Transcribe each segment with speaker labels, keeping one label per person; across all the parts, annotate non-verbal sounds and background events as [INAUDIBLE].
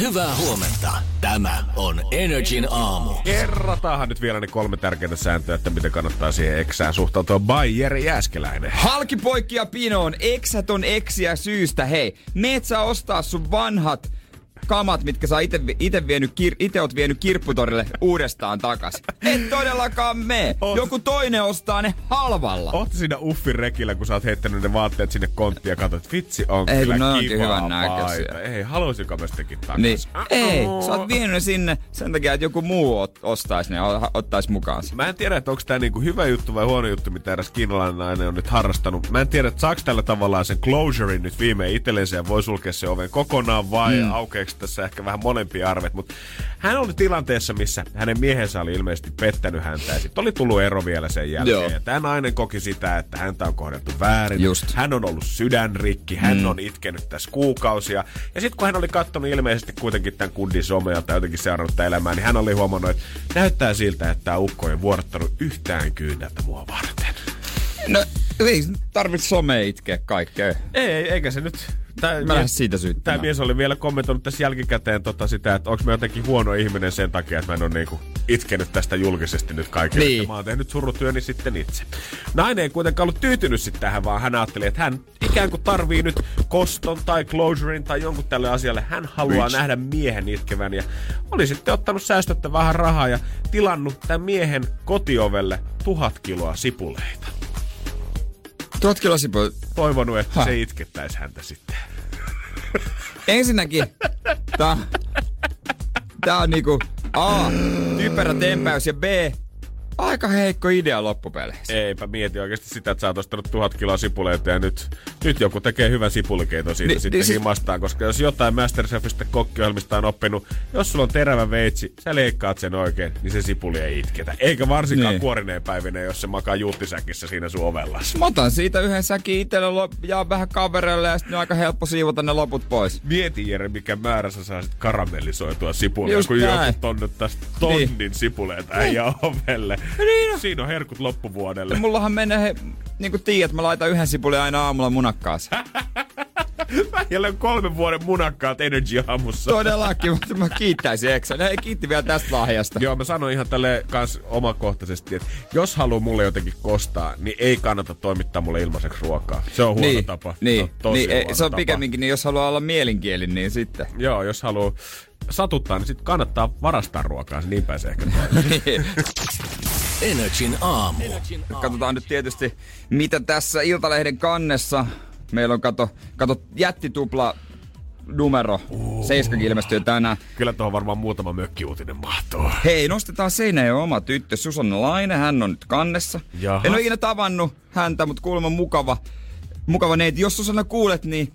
Speaker 1: Hyvää huomenta. Tämä on Energin aamu.
Speaker 2: Kerrataanhan nyt vielä ne kolme tärkeintä sääntöä, että miten kannattaa siihen eksään suhtautua. By Jere Jääskeläinen.
Speaker 3: Halki poikki ja pinoon. Eksät on eksiä syystä. Hei, meet sä ostaa sun vanhat kamat, mitkä sä ite, ite, vienyt, kir, ite oot vienyt kirpputorille uudestaan takas. Et todellakaan me.
Speaker 2: Oot.
Speaker 3: Joku toinen ostaa ne halvalla.
Speaker 2: Oot siinä uffin rekillä, kun sä oot heittänyt ne vaatteet sinne konttiin ja katsot, vitsi on
Speaker 3: Ei,
Speaker 2: kyllä
Speaker 3: onkin
Speaker 2: kivaa
Speaker 3: hyvän näköisiä.
Speaker 2: Ei, haluaisinko mä sitäkin takas?
Speaker 3: Niin. Ei, sä oot vienyt ne sinne sen takia, että joku muu ot, ostaisi ne ja ottaisi mukaansa.
Speaker 2: Mä en tiedä, että onko tämä niinku hyvä juttu vai huono juttu, mitä eräs kiinalainen nainen on nyt harrastanut. Mä en tiedä, että saako tällä tavallaan sen closurein nyt viimein itsellensä ja voi sulkea se oven kokonaan vai mm. aukeeko tässä ehkä vähän molempia arvet. Mutta hän oli tilanteessa, missä hänen miehensä oli ilmeisesti pettänyt häntä ja sitten oli tullut ero vielä sen jälkeen.
Speaker 3: Joo.
Speaker 2: Ja tämä nainen koki sitä, että häntä on kohdeltu väärin.
Speaker 3: Just.
Speaker 2: Hän on ollut sydänrikki, hän mm. on itkenyt tässä kuukausia. Ja sitten kun hän oli katsonut ilmeisesti kuitenkin tämän kundin somea tai jotenkin seurannut elämää, niin hän oli huomannut, että näyttää siltä, että tämä ukko ei vuorottanut yhtään kyyneltä mua varten.
Speaker 3: No, ei tarvitse some itkeä kaikkea.
Speaker 2: Ei, eikä se nyt... Tää,
Speaker 3: Mä lähden siitä syyttämään.
Speaker 2: Tämä mies oli vielä kommentoinut tässä jälkikäteen tota sitä, että onko mä jotenkin huono ihminen sen takia, että mä en ole niinku itkenyt tästä julkisesti nyt kaikille.
Speaker 3: Niin.
Speaker 2: Mä oon tehnyt surutyöni sitten itse. Nainen ei kuitenkaan ollut tyytynyt sitten tähän, vaan hän ajatteli, että hän ikään kuin tarvii nyt koston tai closurein tai jonkun tälle asialle. Hän haluaa
Speaker 3: Preach.
Speaker 2: nähdä miehen itkevän ja oli sitten ottanut säästöttä vähän rahaa ja tilannut tämän miehen kotiovelle tuhat kiloa sipuleita.
Speaker 3: Sipua.
Speaker 2: Toivonut, että
Speaker 3: Häh?
Speaker 2: se itkettäisi häntä sitten.
Speaker 3: Ensinnäkin, tää, tää on niinku A, typerä tempäys ja B, aika heikko idea loppupeleissä.
Speaker 2: Eipä mieti oikeasti sitä, että sä oot ostanut tuhat kiloa sipuleita ja nyt, nyt joku tekee hyvän sipulikeiton siitä
Speaker 3: Ni-
Speaker 2: niin, sitten
Speaker 3: niin
Speaker 2: niin,
Speaker 3: siis-
Speaker 2: himastaan, koska jos jotain Masterchefistä kokkiohjelmista on oppinut, jos sulla on terävä veitsi, sä leikkaat sen oikein, niin se sipuli ei itketä. Eikä varsinkaan
Speaker 3: Niin.
Speaker 2: niin. kuorineen päivinä, jos se makaa juuttisäkissä siinä sun ovellas.
Speaker 3: Mä otan siitä yhden säkin itselle ja vähän kavereille ja sitten on aika helppo siivota ne loput pois.
Speaker 2: Mieti Jere, mikä määrä sä saisit karamellisoitua sipulia,
Speaker 3: Just
Speaker 2: kun
Speaker 3: näin.
Speaker 2: joku tonne tästä tonnin niin. sipuleita äijä ovelle.
Speaker 3: Niin on.
Speaker 2: Siinä on herkut loppuvuodelle.
Speaker 3: Mullahan menee, he, niin kuin tiedät, mä laitan yhden sipulin aina aamulla munakkaaseen. [LAUGHS]
Speaker 2: Jälleen on kolmen vuoden munakkaat Energy aamussa.
Speaker 3: Todellakin, [LAUGHS] mutta mä kiittäisin Eksä. Ne kiitti vielä tästä lahjasta.
Speaker 2: Joo, mä sanoin ihan tälle kans omakohtaisesti, että jos haluaa mulle jotenkin kostaa, niin ei kannata toimittaa mulle ilmaiseksi ruokaa. Se on huono
Speaker 3: niin,
Speaker 2: tapa.
Speaker 3: Niin,
Speaker 2: se on, tosi
Speaker 3: niin ei,
Speaker 2: huono
Speaker 3: se on
Speaker 2: tapa.
Speaker 3: pikemminkin, niin jos haluaa olla mielenkielin, niin sitten.
Speaker 2: Joo, jos haluaa satuttaa, niin sitten kannattaa varastaa ruokaa, niin niin pääsee ehkä. [LAUGHS]
Speaker 1: Energin aamu.
Speaker 3: Katsotaan nyt tietysti, mitä tässä Iltalehden kannessa. Meillä on, kato, kato jättitupla numero. Seiskakin ilmestyy tänään.
Speaker 2: Kyllä tuohon varmaan muutama mökkiuutinen mahtuu.
Speaker 3: Hei, nostetaan Seinäjoen oma tyttö Susanna Laine. Hän on nyt kannessa.
Speaker 2: Jahas.
Speaker 3: En ole ikinä tavannut häntä, mutta kuulemma mukava, mukava neiti. Jos Susanna kuulet, niin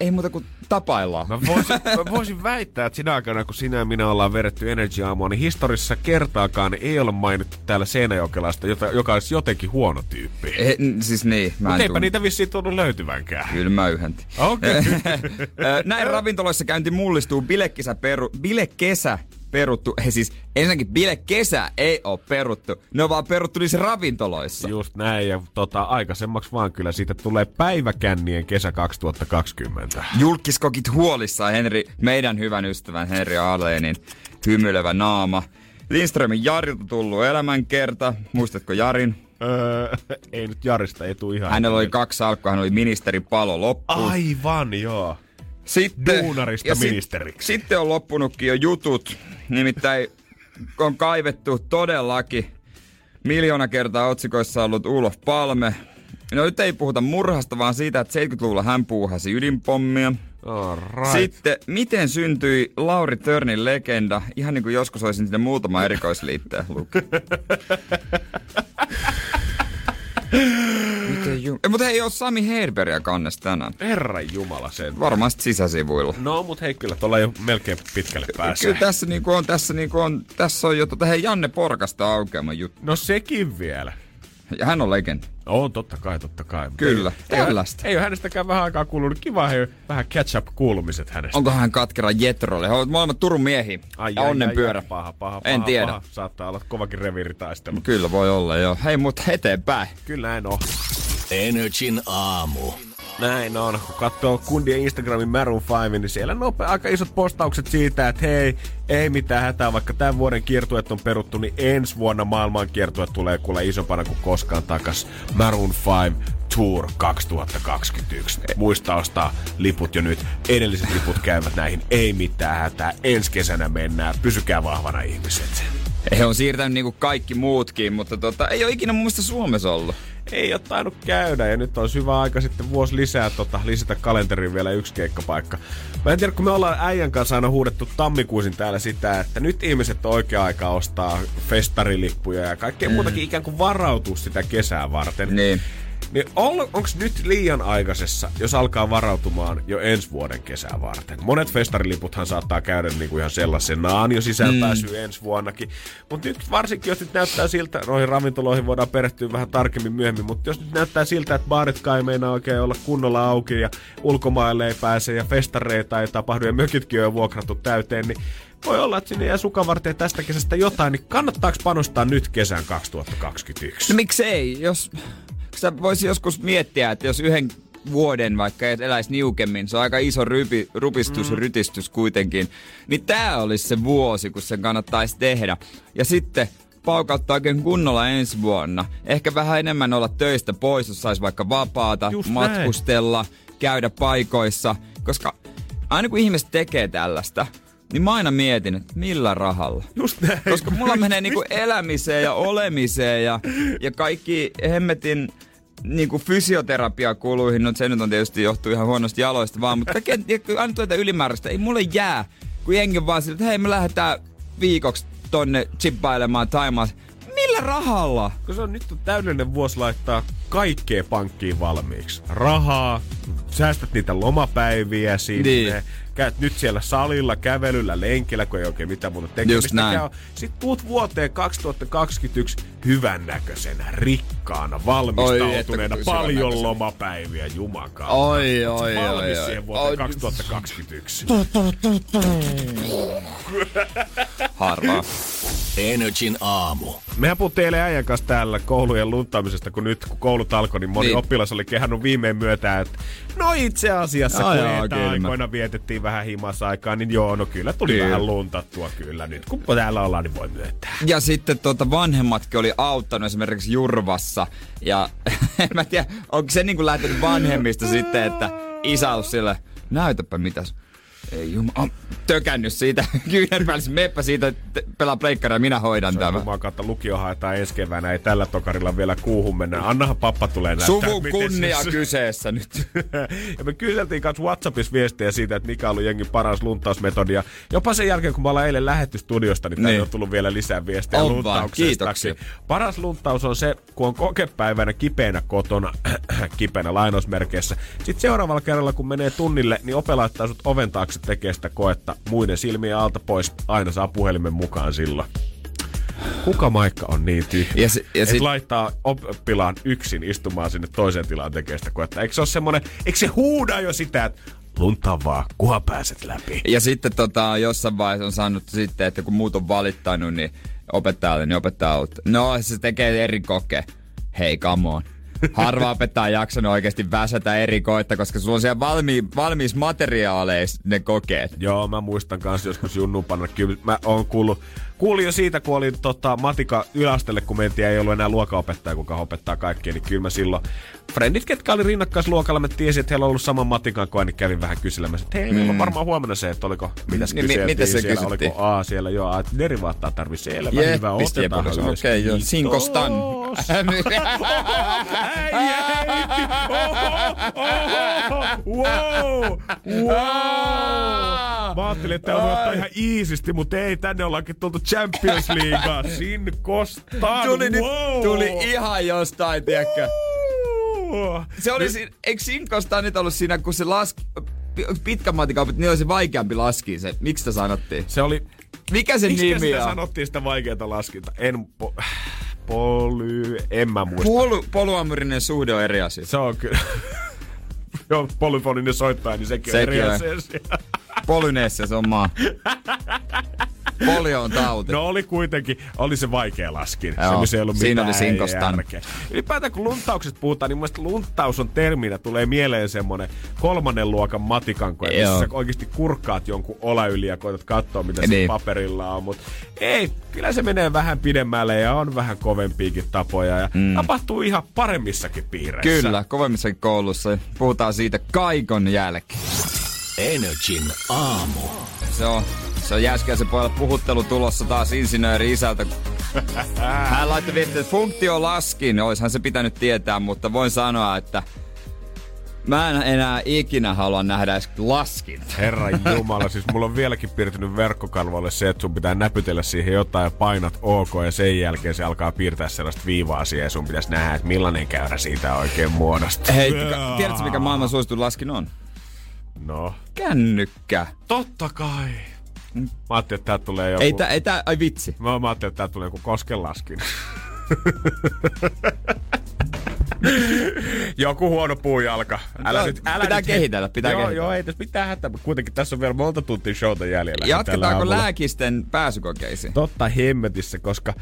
Speaker 3: ei muuta kuin tapaillaan.
Speaker 2: Mä voisin, mä voisin väittää, että sinä aikana, kun sinä ja minä ollaan vedetty Energy Aamua, niin historiassa kertaakaan ei ole mainittu täällä Seinäjokelaista, jota, joka olisi jotenkin huono tyyppi.
Speaker 3: Eh, n- siis niin, mä
Speaker 2: Mutta eipä
Speaker 3: tunne.
Speaker 2: niitä vissiin tullut löytyvänkään.
Speaker 3: Kyllä mä yhdentin.
Speaker 2: Okei.
Speaker 3: Ö, [LAUGHS] Näin ravintoloissa käynti mullistuu. Bilekesä, peru, bilekesä peruttu. Ei siis ensinnäkin bilekesä ei ole peruttu. Ne on vaan peruttu niissä ravintoloissa.
Speaker 2: Just näin, ja tota, aikaisemmaksi vaan kyllä siitä tulee päiväkännien kesä 2020.
Speaker 3: Julkiskokit huolissaan Henri, meidän hyvän ystävän Henri Aleenin hymyilevä naama. Lindströmin Jarilta tullut elämänkerta. Muistatko Jarin?
Speaker 2: Öö, ei nyt Jarista, ei tuu ihan.
Speaker 3: Hänellä oli kaksi salkkua, hän oli ministeri palo loppuun.
Speaker 2: Aivan, joo.
Speaker 3: Sitten,
Speaker 2: Duunarista
Speaker 3: ja sit-
Speaker 2: ministeriksi.
Speaker 3: sitten on loppunutkin jo jutut. Nimittäin on kaivettu todellakin miljoona kertaa otsikoissa ollut Ulof Palme. No nyt ei puhuta murhasta, vaan siitä, että 70-luvulla hän puuhasi ydinpommia.
Speaker 2: All right.
Speaker 3: Sitten, miten syntyi Lauri Törnin legenda? Ihan niin kuin joskus olisin sinne muutama erikoisliitteen lukenut. [LAUGHS] Miten ju... Eh, Mutta ei ole Sami Heirberia kannessa tänään.
Speaker 2: Herran Jumala sen.
Speaker 3: Varmasti sisäsivuilla.
Speaker 2: No, mut hei, kyllä tuolla jo melkein pitkälle pääsee.
Speaker 3: Kyllä tässä niinku on, tässä niinku on, tässä on jo tota, hei Janne Porkasta aukeama juttu.
Speaker 2: No sekin vielä.
Speaker 3: Ja hän on legenda.
Speaker 2: On, totta kai, totta kai.
Speaker 3: Kyllä,
Speaker 2: ei,
Speaker 3: tällaista.
Speaker 2: Ei, ei ole hänestäkään vähän aikaa kuulunut. Kiva hei, vähän catch-up-kuulumiset hänestä.
Speaker 3: Onko hän katkera Jetrolle? He ovat molemmat Turun miehiä.
Speaker 2: Ai,
Speaker 3: ja
Speaker 2: ai,
Speaker 3: onnenpyörä.
Speaker 2: Ai, paha, paha,
Speaker 3: en
Speaker 2: paha,
Speaker 3: tiedä.
Speaker 2: Paha. Saattaa olla kovakin reviiritaistelu.
Speaker 3: Kyllä voi olla, joo. Hei, mutta eteenpäin.
Speaker 2: Kyllä näin on.
Speaker 1: Energin aamu.
Speaker 2: Näin on. Kun katsoo kundien Instagramin Maroon 5, niin siellä on aika isot postaukset siitä, että hei, ei mitään hätää, vaikka tämän vuoden kiertueet on peruttu, niin ensi vuonna maailman kiertueet tulee kuule isompana kuin koskaan takas. Maroon 5 Tour 2021. Muista ostaa liput jo nyt. Edelliset liput käyvät näihin. Ei mitään hätää. Ensi kesänä mennään. Pysykää vahvana ihmiset.
Speaker 3: He on siirtänyt niinku kaikki muutkin, mutta tota, ei ole ikinä mun mielestä Suomessa ollut.
Speaker 2: Ei ole tainnut käydä ja nyt on hyvä aika sitten vuosi lisää tota, lisätä kalenteriin vielä yksi keikkapaikka. Mä en tiedä, kun me ollaan äijän kanssa aina huudettu tammikuusin täällä sitä, että nyt ihmiset on oikea aika ostaa festarilippuja ja kaikkea mm. muutakin ikään kuin varautua sitä kesää varten.
Speaker 3: Niin.
Speaker 2: Niin onko nyt liian aikaisessa, jos alkaa varautumaan jo ensi vuoden kesää varten? Monet festariliputhan saattaa käydä niinku ihan sellaisenaan jo sisäänpääsyä mm. ensi vuonnakin. Mutta nyt varsinkin, jos nyt näyttää siltä, noihin ravintoloihin voidaan perehtyä vähän tarkemmin myöhemmin, mutta jos nyt näyttää siltä, että baaritkaan ei meinaa oikein olla kunnolla auki ja ulkomaille ei pääse ja festareita ei tapahdu ja mökitkin on jo vuokrattu täyteen, niin voi olla, että sinne jää sukavarteen tästä kesästä jotain, niin kannattaako panostaa nyt kesän 2021?
Speaker 3: No miksei, jos sä voisi joskus miettiä, että jos yhden vuoden vaikka et eläisi niukemmin, se on aika iso rypi, rupistus, mm. rytistys kuitenkin, niin tää olisi se vuosi, kun se kannattaisi tehdä. Ja sitten paukauttaa oikein kunnolla ensi vuonna. Ehkä vähän enemmän olla töistä pois, jos saisi vaikka vapaata,
Speaker 2: Just
Speaker 3: matkustella, näin. käydä paikoissa. Koska aina kun ihmiset tekee tällaista, niin mä aina mietin, että millä rahalla.
Speaker 2: Just näin.
Speaker 3: Koska mulla menee niinku elämiseen ja olemiseen ja, ja kaikki hemmetin niinku fysioterapiakuluihin, no se nyt on tietysti johtuu ihan huonosta jaloista vaan, mutta kaikkea [LAUGHS] aina tuota ylimääräistä ei mulle jää, kun jengi vaan sille, että hei me lähdetään viikoksi tonne chippailemaan Taimaan. Millä rahalla?
Speaker 2: Kun se on nyt on täydellinen vuosi laittaa kaikkea pankkiin valmiiksi. Rahaa, säästät niitä lomapäiviä sinne, niin. Käyt nyt siellä salilla, kävelyllä, lenkillä, kun ei oikein mitään muuta tekemistä. Sitten tuut vuoteen 2021 hyvännäköisenä, rikkaana, valmistautuneena, oi, paljon lomapäiviä, jumakaan.
Speaker 3: Oi, oi, oi,
Speaker 2: oi,
Speaker 3: siihen
Speaker 2: vuoteen oi. 2021.
Speaker 3: Harvaa.
Speaker 1: Energin aamu.
Speaker 2: Mehän puhuttiin eilen äijän kanssa täällä koulujen luntaamisesta, kun nyt kun koulut alkoi, niin moni niin. oppilas oli kehannut viimein myötä, että no itse asiassa, no, kun joo, aikoina vietettiin vähän himassa aikaa, niin joo, no kyllä tuli kyllä. vähän luntattua kyllä nyt, kun täällä ollaan, niin voi myöntää.
Speaker 3: Ja sitten tuota, vanhemmatkin oli auttanut esimerkiksi Jurvassa, ja [LAUGHS] en mä tiedä, onko se niin kuin lähtenyt vanhemmista sitten, että isä on sille, näytäpä mitäs ei jumala, tökännyt siitä [LAUGHS] kyynärpäällis meppä siitä, että pelaa pleikkaria ja minä hoidan
Speaker 2: tämän.
Speaker 3: Jumalan
Speaker 2: kautta lukio haetaan ensi keväänä, ei tällä tokarilla vielä kuuhun mennä. Annahan pappa tulee näyttää.
Speaker 3: Suvun kunnia se... kyseessä nyt. [LAUGHS]
Speaker 2: ja me kyseltiin kanssa Whatsappissa viestejä siitä, että mikä on ollut jengin paras luntausmetodi. Ja jopa sen jälkeen, kun me ollaan eilen lähetty studiosta, niin, niin. on tullut vielä lisää viestejä
Speaker 3: on lunttauksesta.
Speaker 2: Paras luntaus on se, kun on kokepäivänä kipeänä kotona, [CLEARS THROAT] kipeänä lainausmerkeissä. Sitten seuraavalla kerralla, kun menee tunnille, niin ope laittaa sut oven taakse lapset tekee sitä koetta muiden silmien alta pois, aina saa puhelimen mukaan silloin. Kuka Maikka on niin tyhmä, ja, se, ja sit... laittaa oppilaan yksin istumaan sinne toiseen tilaan tekee sitä koetta? Eikö se ole semmonen, eikö se huuda jo sitä, että lunta vaan, kuha pääset läpi?
Speaker 3: Ja sitten tota, jossain vaiheessa on saanut sitten, että kun muut on valittanut, niin opettajalle, niin opettaja No, se tekee eri koke. Hei, come on harva opettaja jaksanut oikeasti väsätä eri koetta, koska sulla on siellä valmi, valmis materiaaleissa ne kokeet.
Speaker 2: Joo, mä muistan kanssa joskus junnupana. Kyllä mä oon kuullut kuulin jo siitä, kun oli tota, matika yläastelle, kun mentiin ei ollut enää luokanopettaja, kuka opettaa kaikkea, niin kyllä mä silloin frendit, ketkä oli rinnakkaisluokalla, mä tiesin, että heillä on ollut saman matikan koe, niin kävin vähän kyselemässä, että hei, mm. meillä on varmaan huomenna se, että oliko, mitäs
Speaker 3: niin, kyseltiin mitä se
Speaker 2: siellä, oliko A siellä, joo, että derivaattaa tarvii selvä,
Speaker 3: yeah,
Speaker 2: hyvä, otetaan.
Speaker 3: Okei, okay, joo, Cinco Stan. [LAUGHS]
Speaker 2: Wow! Wow! Mä ajattelin, että tämä ottaa ihan iisisti, mutta ei, tänne ollaankin tultu Champions Leaguea. Sin Kostan,
Speaker 3: tuli,
Speaker 2: wow.
Speaker 3: tuli ihan jostain, tiedätkö? Se oli, si- eikö Sinkostaan nyt ollut siinä, kun se laski, pitkä matikaupit, niin olisi vaikeampi laski se. Miksi sitä sanottiin?
Speaker 2: Se oli...
Speaker 3: Mikä se
Speaker 2: Miksi
Speaker 3: nimi
Speaker 2: sitä sanottiin sitä vaikeata laskinta? En... Po- poly... En mä muista.
Speaker 3: Polu, poluamorinen suhde on eri asia.
Speaker 2: Se on kyllä... [LAUGHS] Joo, polyfoninen soittaja, niin sekin,
Speaker 3: Sekin
Speaker 2: on
Speaker 3: on.
Speaker 2: eri asia.
Speaker 3: Polynesia se on maa. [LAUGHS] Polio on tauti.
Speaker 2: No oli kuitenkin, oli se vaikea laskin.
Speaker 3: Joo,
Speaker 2: se, ei ollut
Speaker 3: siinä oli sinkostan.
Speaker 2: Ylipäätään kun lunttauksesta puhutaan, niin mun mielestä lunttaus on terminä, tulee mieleen semmonen kolmannen luokan matikanko, missä sä oikeasti kurkkaat jonkun ola yli ja koetat katsoa, mitä niin.
Speaker 3: Niin.
Speaker 2: paperilla on. Mutta ei, kyllä se menee vähän pidemmälle ja on vähän kovempiakin tapoja ja mm. tapahtuu ihan paremmissakin piireissä.
Speaker 3: Kyllä, kovemmissakin koulussa. Puhutaan siitä kaikon jälkeen.
Speaker 1: Energin aamu.
Speaker 3: Se on, se on Jäskeläisen pojalla puhuttelu tulossa taas insinööri isältä. [LAUGHS] Hän laittoi viestiä, että funktio laskin, oishan se pitänyt tietää, mutta voin sanoa, että mä en enää ikinä halua nähdä edes laskinta.
Speaker 2: Herra [LAUGHS] Jumala, siis mulla on vieläkin piirtynyt verkkokalvolle se, että sun pitää näpytellä siihen jotain ja painat OK ja sen jälkeen se alkaa piirtää sellaista viivaa siihen ja sun pitäisi nähdä, että millainen käyrä siitä oikein muodostuu.
Speaker 3: Hei, tiedätkö mikä maailman suosituin laskin on?
Speaker 2: No,
Speaker 3: Kännykkä.
Speaker 2: totta kai. Mä ajattelin, että tää tulee joku...
Speaker 3: Ei tää, ei tää, ai vitsi.
Speaker 2: Mä, mä ajattelin, että tää tulee joku koskenlaskin. [LAUGHS] Joku huono puujalka. Älä
Speaker 3: No,
Speaker 2: nyt, älä
Speaker 3: pitää
Speaker 2: nyt
Speaker 3: kehitellä, pitää
Speaker 2: joo,
Speaker 3: kehitellä.
Speaker 2: Joo, ei tässä mitään hätää, mutta kuitenkin tässä on vielä monta tuntia showta jäljellä.
Speaker 3: Jatketaanko lääkisten pääsykokeisiin?
Speaker 2: Totta hemmetissä, koska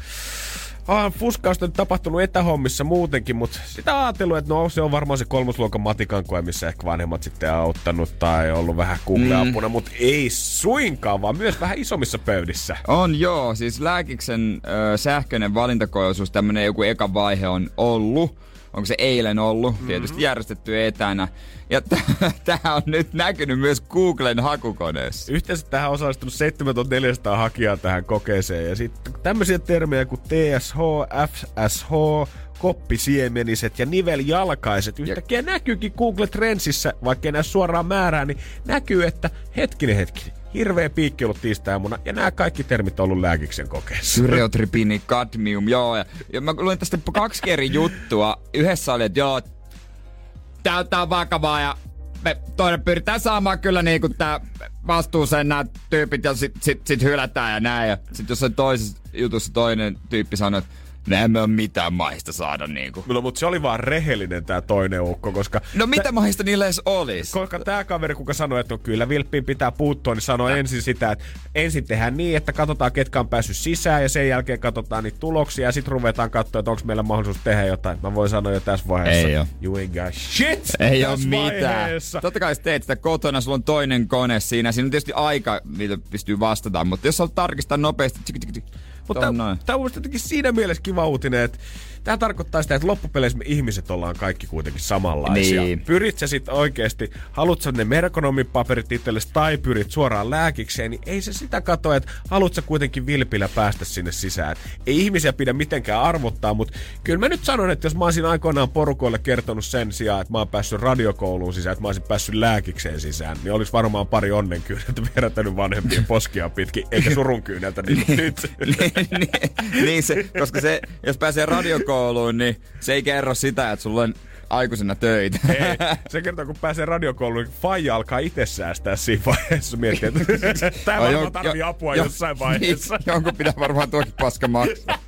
Speaker 2: Ah, fuskausta on tapahtunut etähommissa muutenkin, mutta sitä on ajatellut, että no se on varmaan se kolmosluokan matikan koe, missä ehkä vanhemmat sitten on auttanut tai ollut vähän Google-apuna, mm. mutta ei suinkaan, vaan myös vähän isommissa pöydissä.
Speaker 3: On joo, siis lääkiksen ö, sähköinen valintakoeosuus, tämmönen joku eka vaihe on ollut. Onko se eilen ollut? Mm-hmm. Tietysti järjestetty etänä. Ja [LAUGHS] tämä on nyt näkynyt myös Googlen hakukoneessa.
Speaker 2: Yhteensä tähän on osallistunut 7400 hakijaa tähän kokeeseen. Ja sitten tämmöisiä termejä kuin TSH, FSH, koppisiemeniset ja niveljalkaiset yhtäkkiä näkyykin Google Trendsissä, vaikka ei näe suoraan määrää, niin näkyy, että hetkinen hetkinen, hirveä piikki ollut tiistaamuna, ja nämä kaikki termit on ollut lääkiksen kokeessa.
Speaker 3: Syreotripiini, kadmium, joo. Ja, ja mä luin tästä kaksi eri juttua. Yhdessä oli, että joo, tää, tää on vakavaa ja me toinen pyritään saamaan kyllä niinku tää vastuuseen nämä tyypit ja sit, sit, sit hylätään ja näin. Ja sit jossain toisessa jutussa toinen tyyppi sanoi, että emme ole mitään maista saada niinku.
Speaker 2: No, mutta se oli vaan rehellinen tämä toinen ukko, koska...
Speaker 3: No mitä maista niillä edes olisi?
Speaker 2: Koska tämä kaveri, kuka sanoi, että no kyllä vilppiin pitää puuttua, niin sanoi ensin sitä, että ensin tehdään niin, että katsotaan, ketkä on päässyt sisään ja sen jälkeen katsotaan niitä tuloksia ja sitten ruvetaan katsoa, että onko meillä mahdollisuus tehdä jotain. Mä voin sanoa jo tässä vaiheessa.
Speaker 3: Ei oo.
Speaker 2: You ain't got shit
Speaker 3: Ei oo mitään. Totta kai sä teet sitä kotona, sulla on toinen kone siinä. Siinä on tietysti aika, mitä pystyy vastata, mutta jos haluat tarkistaa nopeasti, tsk, tsk, tsk,
Speaker 2: Mutta tämä on mun jotenkin siinä mielessä kiva uutinen, että tämä tarkoittaa sitä, että loppupeleissä me ihmiset ollaan kaikki kuitenkin samanlaisia.
Speaker 3: Niin.
Speaker 2: Pyrit sä sitten oikeasti, haluat sä ne merkonomipaperit itsellesi tai pyrit suoraan lääkikseen, niin ei se sitä kato, että haluat sä kuitenkin vilpillä päästä sinne sisään. Ei ihmisiä pidä mitenkään arvottaa, mutta kyllä mä nyt sanon, että jos mä olisin aikoinaan porukoille kertonut sen sijaan, että mä oon päässyt radiokouluun sisään, että mä olisin päässyt lääkikseen sisään, niin olisi varmaan pari onnenkyyneltä [LAUGHS] vierätänyt vanhempien poskia pitkin, eikä surun kyyneltä niin [LAUGHS] nyt.
Speaker 3: Niin, [LAUGHS] niin, niin se, koska se, jos pääsee radiokouluun, niin se ei kerro sitä, että sulla on aikuisena töitä.
Speaker 2: Ei, se kertoo, kun pääsee radiokouluun, niin faija alkaa itse säästää siinä vaiheessa. Miettii, että [LAUGHS] tämä varmaan tarvii
Speaker 3: jo-
Speaker 2: apua
Speaker 3: jo-
Speaker 2: jossain [LAUGHS] vaiheessa.
Speaker 3: Niin, jonkun pitää varmaan tuokin paska maksaa.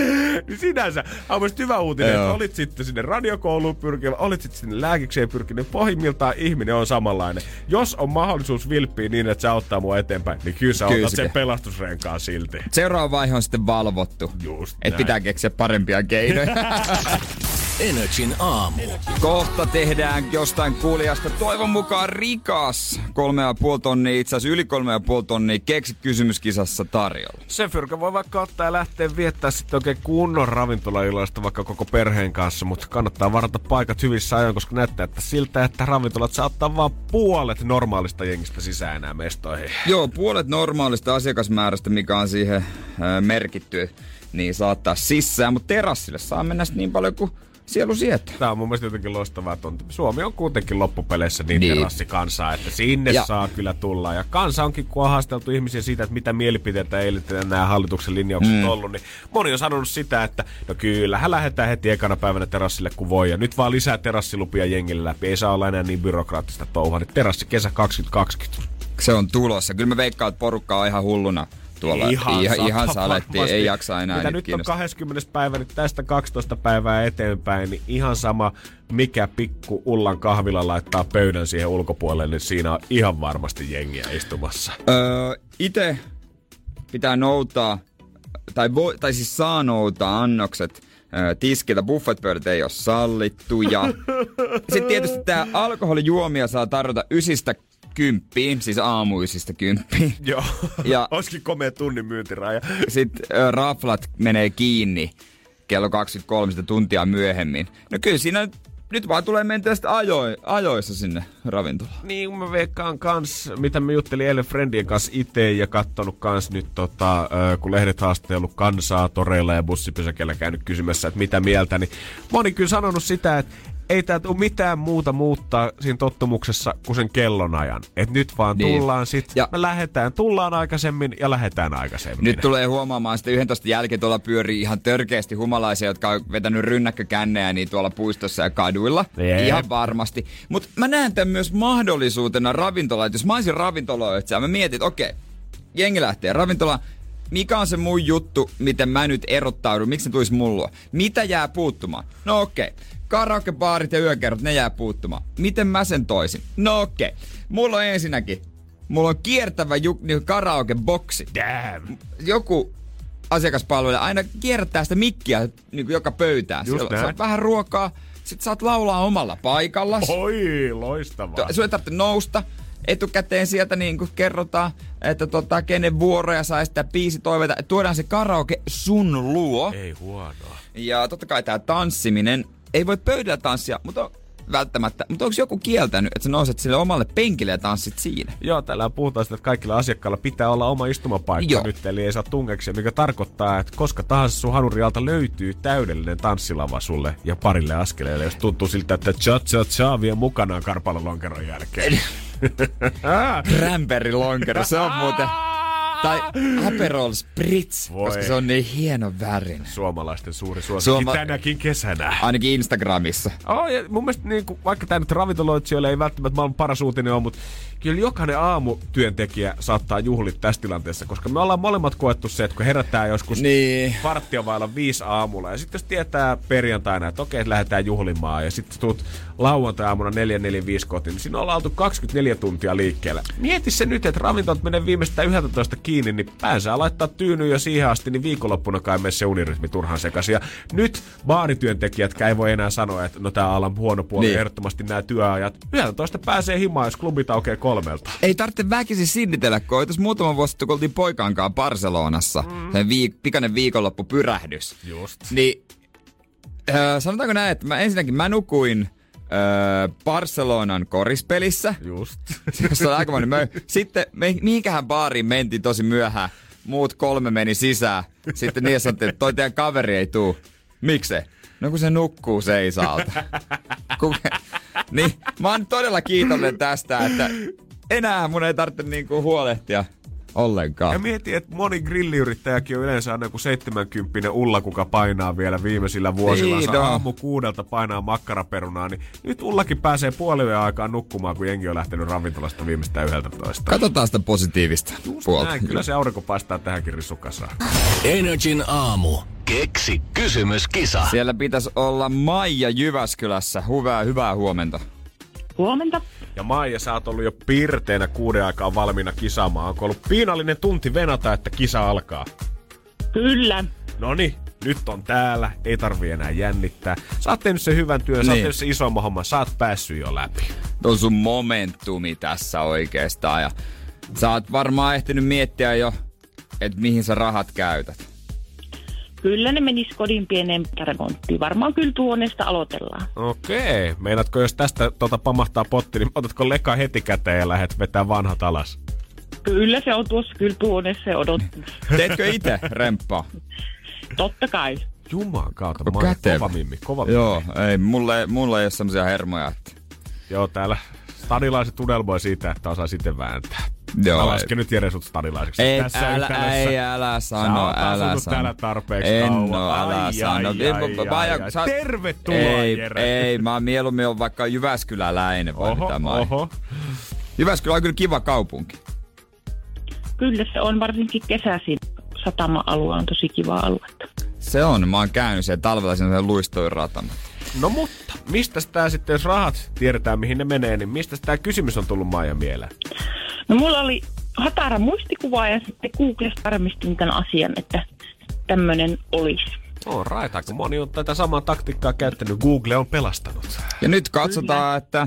Speaker 3: [LAUGHS]
Speaker 2: Niin sinänsä on myös hyvä uutinen,
Speaker 3: Joo.
Speaker 2: että olit sitten sinne radiokouluun pyrkivä, olit sitten sinne lääkikseen pyrkinyt, pohjimmiltaan ihminen on samanlainen. Jos on mahdollisuus vilppiä niin, että se auttaa mua eteenpäin, niin kyllä sä
Speaker 3: Kyllä
Speaker 2: otat
Speaker 3: se
Speaker 2: sen pelastusrenkaan silti.
Speaker 3: Seuraava vaihe on sitten valvottu.
Speaker 2: Just
Speaker 3: Et
Speaker 2: näin.
Speaker 3: pitää keksiä parempia keinoja. [LAUGHS]
Speaker 1: Energin aamu.
Speaker 3: Kohta tehdään jostain kuulijasta toivon mukaan rikas. Kolme ja puoli tonnia, itse asiassa yli kolme ja puoli tonnia keksi kysymyskisassa tarjolla.
Speaker 2: Se fyrkä voi vaikka ottaa ja lähteä viettää sitten oikein kunnon ravintolailoista vaikka koko perheen kanssa, mutta kannattaa varata paikat hyvissä ajoin, koska näyttää että siltä, että ravintolat saattaa vaan puolet normaalista jengistä sisään enää mestoihin.
Speaker 3: Joo, puolet normaalista asiakasmäärästä, mikä on siihen ö, merkitty, niin saattaa sisään, mutta terassille saa mennä niin paljon kuin sielu sietää.
Speaker 2: Tämä on mun mielestä jotenkin loistavaa, että on, Suomi on kuitenkin loppupeleissä niin,
Speaker 3: Niin.
Speaker 2: terassikansaa, että sinne
Speaker 3: Ja-
Speaker 2: ja. saa kyllä tulla. Ja kansa onkin, kun on haasteltu ihmisiä siitä, että mitä mielipiteitä eilen nämä hallituksen linjaukset mm. ollut, niin moni on sanonut sitä, että no kyllähän lähdetään heti ekana päivänä terassille kun voi. Ja nyt vaan lisää terassilupia jengille läpi. Ei saa olla enää niin byrokraattista touhua. Nyt terassi kesä 2020.
Speaker 3: Se on tulossa. Kyllä mä veikkaan, että porukka on ihan hulluna tuolla.
Speaker 2: Ihan,
Speaker 3: ihan, ihan
Speaker 2: sata
Speaker 3: saletti,
Speaker 2: varmasti.
Speaker 3: ei jaksa enää
Speaker 2: Mitä
Speaker 3: niitä
Speaker 2: nyt on
Speaker 3: kiinnostaa.
Speaker 2: 20. päivä, niin tästä 12 päivää eteenpäin, niin ihan sama mikä pikku Ullan kahvila laittaa pöydän siihen ulkopuolelle, niin siinä on ihan varmasti jengiä istumassa.
Speaker 3: Öö, ite pitää noutaa, tai, voi, tai siis saa noutaa annokset tiskiltä. Buffetpöydät ei ole sallittu. Ja [LAUGHS] sitten tietysti tämä alkoholijuomia saa tarjota ysistä kymppiin, siis aamuisista kymppiin. [LAUGHS]
Speaker 2: Joo.
Speaker 3: Ja- [LAUGHS]
Speaker 2: Olisikin komea tunnin myyntiraja.
Speaker 3: Sitten raflat menee kiinni kello 23 sitä tuntia myöhemmin. No kyllä siinä nyt, vaan tulee mentyä sitten ajo, ajoissa sinne ravintolaan.
Speaker 2: Niin, mä veikkaan kans, mitä mä juttelin eilen Friendien kanssa itse ja kattonut kans nyt, tota, kun lehdet haastellut kansaa toreilla ja bussipysäkellä käynyt kysymässä, että mitä mieltä, niin moni kyllä sanonut sitä, että ei tää tule mitään muuta muuttaa siinä tottumuksessa kuin sen kellonajan. Että nyt vaan
Speaker 3: Niin.
Speaker 2: tullaan sit,
Speaker 3: Ja-
Speaker 2: me lähetään, tullaan aikaisemmin ja lähetään aikaisemmin.
Speaker 3: Nyt tulee huomaamaan sitten 11 jälkeen tuolla pyörii ihan törkeästi humalaisia, jotka on vetänyt rynnäkkökännejä niin tuolla puistossa ja kaduilla.
Speaker 2: Jep.
Speaker 3: Ihan varmasti. Mutta mä näen tämän myös mahdollisuutena ravintola. Että jos mä olisin ravintoloitsija, mä mietin, että okei, jengi lähtee ravintolaan. Mikä on se mun juttu, miten mä nyt erottaudun? Miksi se tulisi mulla? Mitä jää puuttumaan? No okei. Karaokebaarit ja yökerrot, ne jää puuttumaan. Miten mä sen toisin? No okei. Mulla on ensinnäkin, mulla on kiertävä ju- niin karaoke-boksi
Speaker 2: Damn.
Speaker 3: joku asiakaspalvelija aina kierrättää sitä mikkiä niin kuin joka pöytään.
Speaker 2: Just
Speaker 3: Siellä
Speaker 2: näin.
Speaker 3: saat vähän ruokaa, sit saat laulaa omalla paikalla.
Speaker 2: Oi, loistavaa.
Speaker 3: Sun ei tarvitse nousta. Etukäteen sieltä niin kuin kerrotaan, että tota, kenen vuoroja saa sitä biisitoiveita. Tuodaan se karaoke sun luo.
Speaker 2: Ei huonoa.
Speaker 3: Ja totta kai tää tanssiminen, ei voi pöydällä tanssia, mutta välttämättä. Mutta onko joku kieltänyt, että sä nouset sille omalle penkille ja tanssit siinä?
Speaker 2: Joo, täällä puhutaan sitä, että kaikilla asiakkailla pitää olla oma istumapaikka
Speaker 3: Joo.
Speaker 2: nyt, eli ei saa tungeksia, mikä tarkoittaa, että koska tahansa sun hanurialta löytyy täydellinen tanssilava sulle ja parille askeleelle, jos tuntuu siltä, että cha cha cha vie mukanaan karpalolonkeron jälkeen. [LAUGHS]
Speaker 3: Cranberry lonkero, se on muuten... Tai Aperol Spritz,
Speaker 2: Voi.
Speaker 3: koska se on niin hieno värin.
Speaker 2: Suomalaisten suuri suosikki
Speaker 3: Suoma-
Speaker 2: tänäkin kesänä.
Speaker 3: Ainakin Instagramissa.
Speaker 2: Oh, ja mun mielestä niin kuin, vaikka tämä nyt ravintoloitsijoille ei välttämättä maailman paras uutinen ole, mutta kyllä jokainen aamutyöntekijä saattaa juhlia tässä tilanteessa, koska me ollaan molemmat koettu se, että kun herätään joskus
Speaker 3: Niin.
Speaker 2: varttia vailla viisi aamulla, ja sitten jos tietää perjantaina, että okei, että lähdetään juhlimaan, ja sitten tuut lauantai-aamuna 445 kotiin, niin siinä ollaan oltu 24 tuntia liikkeellä. Mieti se nyt, että ravintolat menee viimeistään 11 kiinni, niin päänsää laittaa tyynyyn jo siihen asti, niin viikonloppuna kai mene se unirytmi turhan sekaisin. Ja nyt baarityöntekijät ei voi enää sanoa, että no tää alan huono puoli,
Speaker 3: niin.
Speaker 2: ehdottomasti nämä työajat. 11 pääsee himaan, jos klubit aukeaa kolmelta.
Speaker 3: Ei tarvitse väkisin sinnitellä, kun tuossa muutama vuosi sitten, kun oltiin poikaankaan Barcelonassa, mm. sen viik- pikainen viikonloppupyrähdys.
Speaker 2: Just.
Speaker 3: Niin, äh, sanotaanko näin, että mä ensinnäkin mä nukuin äh, Barcelonan korispelissä,
Speaker 2: Just. [LAUGHS]
Speaker 3: jossa oli aikamoinen möy. Sitten me, mihinkähän baariin mentiin tosi myöhään. Muut kolme meni sisään. Sitten niin sanottiin, että toi teidän kaveri ei tuu. Miksei? No kun se nukkuu seisaalta. Kun, niin, mä oon todella kiitollinen tästä, että enää mun ei tarvitse niinku huolehtia ollenkaan.
Speaker 2: Ja mieti, että moni grilliyrittäjäkin on yleensä aina joku 70 Ulla, kuka painaa vielä viimeisillä vuosilla.
Speaker 3: Niin, no.
Speaker 2: aamu kuudelta painaa makkaraperunaa, niin nyt Ullakin pääsee puoliveen aikaan nukkumaan, kun jengi on lähtenyt ravintolasta viimeistään 11.
Speaker 3: Katsotaan sitä positiivista puolta.
Speaker 2: Näin, kyllä se aurinko paistaa tähänkin rissukasaan.
Speaker 1: Energin aamu. Keksi kysymys, kisa.
Speaker 3: Siellä pitäisi olla Maija Jyväskylässä. Hyvää, hyvää huomenta.
Speaker 4: Huomenta.
Speaker 2: Ja Maija, sä oot ollut jo pirteenä kuuden aikaa valmiina kisaamaan. Onko ollut piinallinen tunti venata, että kisa alkaa?
Speaker 4: Kyllä.
Speaker 2: Noni, nyt on täällä, ei tarvi enää jännittää. Sä oot tehnyt sen hyvän työn, sä oot
Speaker 3: Niin.
Speaker 2: tehnyt sen isomman homman, sä oot päässyt jo läpi.
Speaker 3: on sun momentumi tässä oikeastaan. Ja sä oot varmaan ehtinyt miettiä jo, että mihin sä rahat käytät.
Speaker 4: Kyllä ne menis kodin pieneen remonttiin. Varmaan kyllä tuonesta aloitellaan.
Speaker 2: Okei, meinaatko jos tästä tota pamahtaa potti, niin otatko leka heti käteen ja lähdet vetää vanhat alas?
Speaker 4: Kyllä se on tuossa kyllä tuonessa odottaa. [LAUGHS]
Speaker 3: Teetkö itse remppaa?
Speaker 4: Totta kai.
Speaker 2: Juman kautta,
Speaker 3: On
Speaker 2: mä kova mimmi, kova mimmi.
Speaker 3: Joo, ei, mulle, mulle ei ole semmosia hermoja, että...
Speaker 2: Joo, täällä stadilaiset unelmoi siitä, että osaa sitten vääntää.
Speaker 3: Joo,
Speaker 2: Mä
Speaker 3: ei.
Speaker 2: lasken nyt Jere sut stadilaiseksi.
Speaker 3: Ei,
Speaker 2: Tässä
Speaker 3: älä, ei, älä
Speaker 2: Sä
Speaker 3: sano,
Speaker 2: oot
Speaker 3: älä sano.
Speaker 2: täällä tarpeeksi
Speaker 3: en
Speaker 2: kauan.
Speaker 3: oo, älä
Speaker 2: Ai,
Speaker 3: sano.
Speaker 2: ai,
Speaker 3: Ei,
Speaker 2: ai, ai, ai.
Speaker 3: sä-
Speaker 2: Tervetuloa,
Speaker 3: ei,
Speaker 2: Jere.
Speaker 3: ei, mä mieluummin on vaikka Jyväskyläläinen vai
Speaker 2: Oho,
Speaker 3: mitä mä
Speaker 2: oho.
Speaker 3: Jyväskylä on kyllä kiva kaupunki.
Speaker 4: Kyllä se on varsinkin kesäisin. Satama-alue on tosi kiva aluetta.
Speaker 3: Se on, mä oon käynyt siellä talvella sen luistoin ratana.
Speaker 2: No mutta, mistä tää sitten, jos rahat tiedetään mihin ne menee, niin mistä tämä kysymys on tullut Maija mieleen?
Speaker 4: No mulla oli hatara muistikuva ja sitten Googlesta varmistin tämän asian, että tämmöinen olisi.
Speaker 2: Oh, right, aika moni on tätä samaa taktiikkaa käyttänyt. Google on pelastanut.
Speaker 3: Ja nyt katsotaan, Kyllä. että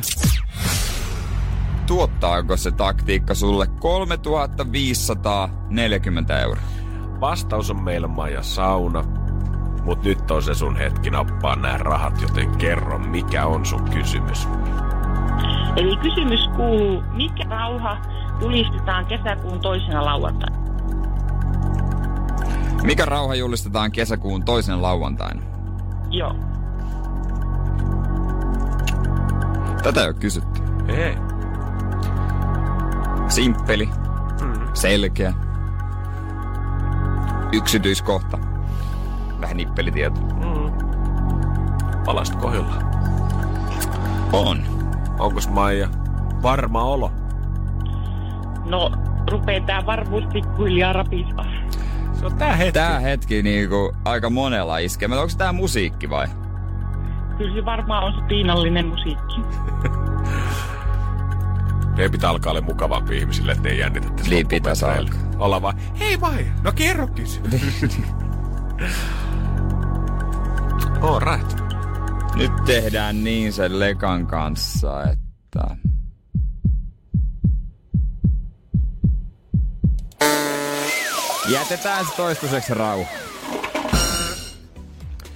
Speaker 3: tuottaako se taktiikka sulle 3540 euroa.
Speaker 2: Vastaus on meillä Maija Sauna. Mut nyt on se sun hetki nappaa nämä rahat, joten kerro, mikä on sun kysymys.
Speaker 4: Eli kysymys kuuluu, mikä rauha julistetaan kesäkuun toisena lauantaina?
Speaker 3: Mikä rauha julistetaan kesäkuun toisen lauantaina?
Speaker 4: Joo.
Speaker 3: Tätä ei ole kysytty.
Speaker 2: Ei.
Speaker 3: Simppeli. Mm. Selkeä. Yksityiskohta. Vähän nippelitieto. Mm.
Speaker 2: Palast kohilla.
Speaker 3: On.
Speaker 2: Onkos Maija varma olo?
Speaker 4: No, rupee tää varmuus pikkuhiljaa rapistaa.
Speaker 2: Se on tää hetki.
Speaker 3: Tää hetki niinku aika monella iskee. Onko tää musiikki vai?
Speaker 4: Kyllä se varmaan on se piinallinen musiikki. [LAUGHS]
Speaker 2: Meidän pitää alkaa olla mukavampi ihmisille, ettei jännitä tässä
Speaker 3: Niin pitäisi alkaa.
Speaker 2: Olla vaan, hei vai, no kerro. [LAUGHS] All right.
Speaker 3: Nyt tehdään niin sen Lekan kanssa, että... Jätetään se toistaiseksi rauha.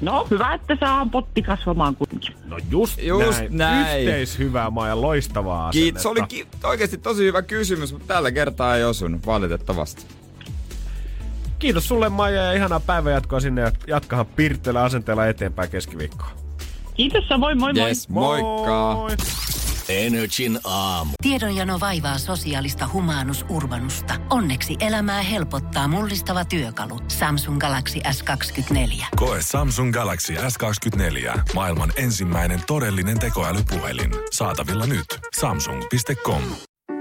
Speaker 4: No, hyvä, että saa potti kasvamaan kuitenkin.
Speaker 2: No just,
Speaker 3: just
Speaker 2: näin.
Speaker 3: näin.
Speaker 2: Yhteishyvää maa ja loistavaa
Speaker 3: Kiitos. Se oli ki- oikeasti tosi hyvä kysymys, mutta tällä kertaa ei osunut, valitettavasti.
Speaker 2: Kiitos sulle Maija ja ihanaa päivänjatkoa sinne ja jatkahan pirteellä asenteella eteenpäin keskiviikkoa.
Speaker 4: Kiitos moi moi moi.
Speaker 3: Yes, moikka. Moi.
Speaker 1: Energin aamu.
Speaker 5: Tiedonjano vaivaa sosiaalista humanus urbanusta. Onneksi elämää helpottaa mullistava työkalu. Samsung Galaxy S24.
Speaker 6: Koe Samsung Galaxy S24. Maailman ensimmäinen todellinen tekoälypuhelin. Saatavilla nyt. Samsung.com.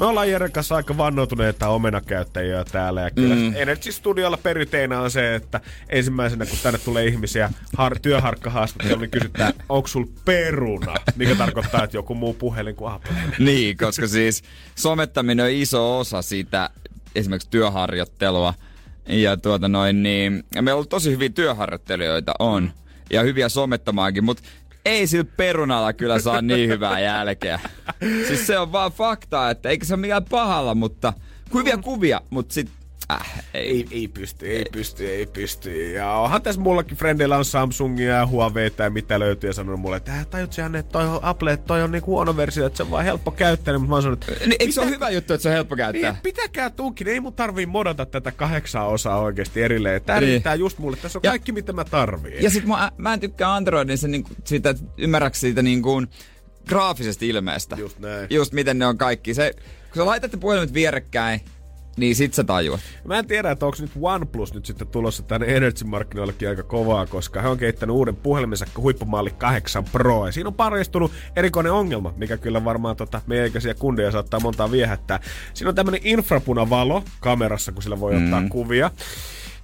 Speaker 2: Me ollaan Jeren kanssa aika vannoutuneita omenakäyttäjiä täällä. Ja kyllä mm. Energy Studiolla perinteinä on se, että ensimmäisenä kun tänne tulee ihmisiä har- työharkkahaastatteluun, niin kysytään, onko sul peruna? Mikä tarkoittaa, että joku muu puhelin kuin Apple.
Speaker 3: niin, koska siis somettaminen on iso osa siitä esimerkiksi työharjoittelua. Ja tuota noin, niin, ja meillä on ollut tosi hyviä työharjoittelijoita on. Ja hyviä somettamaankin, mutta ei sillä perunalla kyllä saa niin hyvää jälkeä. Siis se on vaan faktaa, että eikä se ole mikään pahalla, mutta hyviä kuvia, mutta sit Äh,
Speaker 2: ei. ei. Ei pysty, ei, ei pysty, ei pysty. Ja onhan tässä mullakin frendeillä on Samsungia ja Huaweita ja mitä löytyy ja sanonut mulle, että äh, tajut Janne, että toi Apple, että toi on niin huono versio, että se on vaan helppo käyttää. Mutta mä oon sanonut,
Speaker 3: että... Niin, eikö se ole hyvä juttu, että se on helppo käyttää?
Speaker 2: Niin, pitäkää tunkin, ei mun tarvii modata tätä kahdeksaa osaa oikeasti erilleen. Tää niin. riittää just mulle, tässä on ja, kaikki mitä mä tarviin.
Speaker 3: Ja sit mä, mä en tykkää Androidin se, niin, siitä, ymmärräks siitä niin kuin, graafisesta ilmeestä.
Speaker 2: Just näin.
Speaker 3: Just miten ne on kaikki. Se, kun sä laitatte puhelimet vierekkäin, niin sit sä tajuat.
Speaker 2: Mä en tiedä, että onko nyt OnePlus nyt sitten tulossa tänne Energy-markkinoillekin aika kovaa, koska he on kehittänyt uuden puhelimensa huippumalli 8 Pro. Ja siinä on paristunut erikoinen ongelma, mikä kyllä varmaan tota, meidän ikäisiä kundeja saattaa montaa viehättää. Siinä on tämmönen infrapunavalo kamerassa, kun sillä voi ottaa mm. kuvia.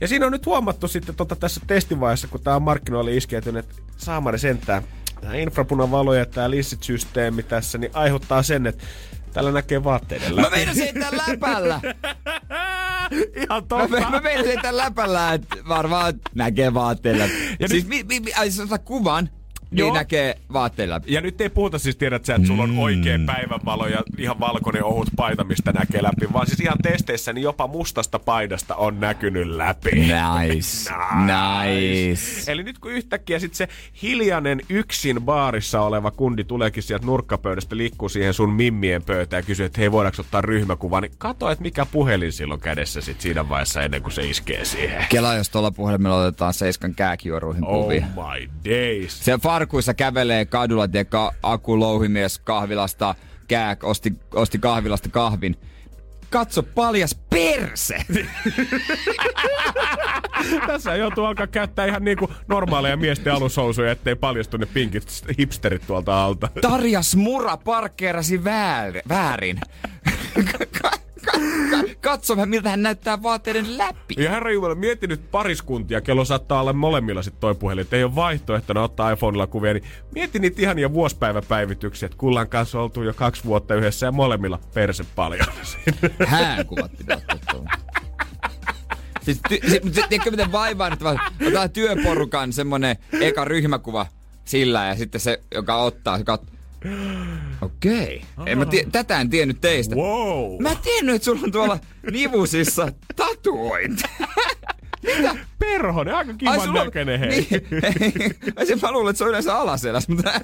Speaker 2: Ja siinä on nyt huomattu sitten tota, tässä testivaiheessa, kun tämä on markkinoille iskeytynyt, että saamari sentään, tämä infrapunavalo ja tämä lissit-systeemi tässä, niin aiheuttaa sen, että Täällä näkee vaatteiden
Speaker 3: läpi. Mä meinasin, että läpällä. [LAUGHS]
Speaker 2: Ihan totta.
Speaker 3: Mä, mä meinasin, että läpällä, että varmaan näkee vaatteilla. Ja siis, mi, mi, mi, ai, kuvan, niin
Speaker 2: Joo.
Speaker 3: näkee vaatteilla.
Speaker 2: Ja nyt ei puhuta siis, tiedät sä, että sulla on oikea päivänvalo ja ihan valkoinen ohut paita, mistä näkee läpi, vaan siis ihan testeissä niin jopa mustasta paidasta on näkynyt läpi.
Speaker 3: Nice. [LAUGHS] Nice.
Speaker 2: Eli nyt kun yhtäkkiä sit se hiljainen yksin baarissa oleva kundi tuleekin sieltä nurkkapöydästä, liikkuu siihen sun mimmien pöytään ja kysyy, että hei voidaanko ottaa ryhmäkuva, niin kato, että mikä puhelin silloin kädessä sit siinä vaiheessa ennen kuin se iskee siihen.
Speaker 3: Kela, jos tuolla puhelimella otetaan Seiskan kääkijuoruihin
Speaker 2: Oh
Speaker 3: kuvia.
Speaker 2: my days.
Speaker 3: Se farkuissa kävelee kadulla, tiedätkö, Aku Louhimies kahvilasta, Kääk osti, osti kahvilasta kahvin. Katso paljas perse! [LAUGHS]
Speaker 2: Tässä joutuu alkaa käyttää ihan niinku normaaleja miesten alushousuja, ettei paljastu ne pinkit hipsterit tuolta alta.
Speaker 3: Tarja Smura parkkeerasi väär, väärin. [LAUGHS] Katso miltä hän näyttää vaatteiden läpi.
Speaker 2: Ja herra Jumala, mieti nyt pariskuntia, kello saattaa olla molemmilla sit toi puhelin, että ei ole vaihtoehtona ottaa iPhonella kuvia, niin mieti niitä ihania vuospäiväpäivityksiä, että kullan kanssa oltu jo kaksi vuotta yhdessä ja molemmilla perse paljon. [LAUGHS]
Speaker 3: Häänkuvat pitää ottaa. Siis, ty, se, tiedätkö miten vaivaa vaan, otetaan työporukan semmonen eka ryhmäkuva sillä ja sitten se, joka ottaa, se kat... Okei. Okay. En mä tie, tätä en tiennyt teistä.
Speaker 2: wow!
Speaker 3: Mä en tiennyt, että sulla on tuolla nivusissa tatuointi.
Speaker 2: Perhonen, aika kivan
Speaker 3: sulla
Speaker 2: näköinen hei.
Speaker 3: Niin. Ai se mä luulen, että se on yleensä alaselässä, mutta...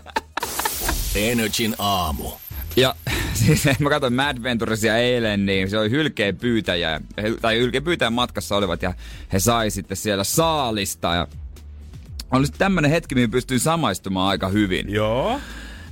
Speaker 1: Energin aamu.
Speaker 3: Ja siis [LAUGHS] mä katsoin Mad Venturesia eilen, niin se oli hylkeen pyytäjä, tai hylkeen pyytäjän matkassa olivat ja he sai sitten siellä saalista ja oli tämmönen hetki, mihin pystyin samaistumaan aika hyvin.
Speaker 2: Joo.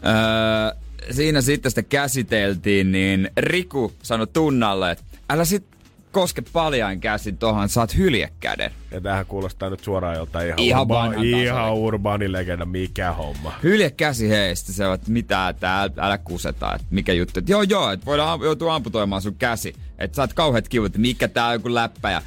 Speaker 3: Öö, siinä sitten sitä käsiteltiin, niin Riku sanoi Tunnalle, että älä sit koske paljain käsin tohon, saat hyljekäden.
Speaker 2: Ja tämähän kuulostaa nyt suoraan joltain ihan,
Speaker 3: Ihan
Speaker 2: urba- ihan urbaani legenda, mikä homma.
Speaker 3: Hyljekäsi heistä, se on, että mitä tää, älä kuseta, että mikä juttu. Että joo joo, että voidaan joutua amputoimaan sun käsi. Että saat kauheat kivut, että mikä tää on joku läppä ja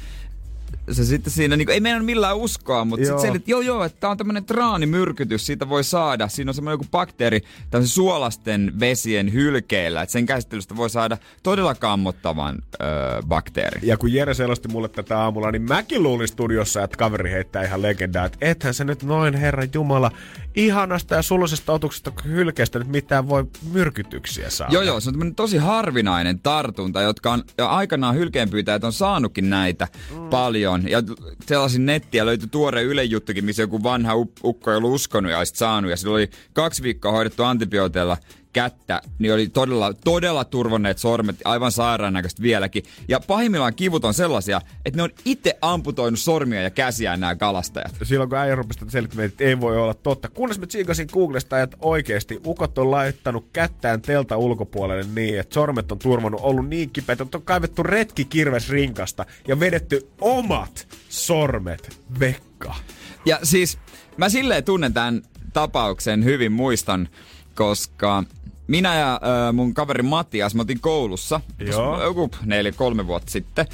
Speaker 3: se sitten siinä, niin ei meidän millään uskoa, mutta sitten se, että joo joo, että tää on tämmönen traanimyrkytys, siitä voi saada. Siinä on semmoinen joku bakteeri tämmöisen suolasten vesien hylkeillä, että sen käsittelystä voi saada todella kammottavan öö, bakteerin.
Speaker 2: Ja kun Jere selosti mulle tätä aamulla, niin mäkin luulin studiossa, että kaveri heittää ihan legendaa, että ethän se nyt noin, herra Jumala, ihanasta ja suloisesta otuksesta hylkeestä nyt mitään voi myrkytyksiä saada.
Speaker 3: Joo, joo, se on tämmönen tosi harvinainen tartunta, jotka on aikanaan hylkeenpyytäjät on saanutkin näitä mm. paljon. Ja sellaisin nettiä löytyi tuore Yle juttukin, missä joku vanha ukko ei ollut uskonut ja olisi saanut. Ja sillä oli kaksi viikkoa hoidettu antibiooteilla kättä, niin oli todella, todella turvonneet sormet, aivan sairaan näköistä vieläkin. Ja pahimmillaan kivut on sellaisia, että ne on itse amputoinut sormia ja käsiään nämä kalastajat.
Speaker 2: Silloin kun äijä rupesi että ei voi olla totta. Kunnes mä tsiikasin Googlesta, että oikeasti ukot on laittanut kättään telta ulkopuolelle niin, että sormet on turvannut, ollut niin kipeät, että on kaivettu retki kirves rinkasta ja vedetty omat sormet vekka.
Speaker 3: Ja siis mä silleen tunnen tämän tapauksen hyvin muistan, koska minä ja ö, mun kaveri Matias, me oltiin koulussa,
Speaker 2: Joo.
Speaker 3: tuossa joku neljä, kolme vuotta sitten,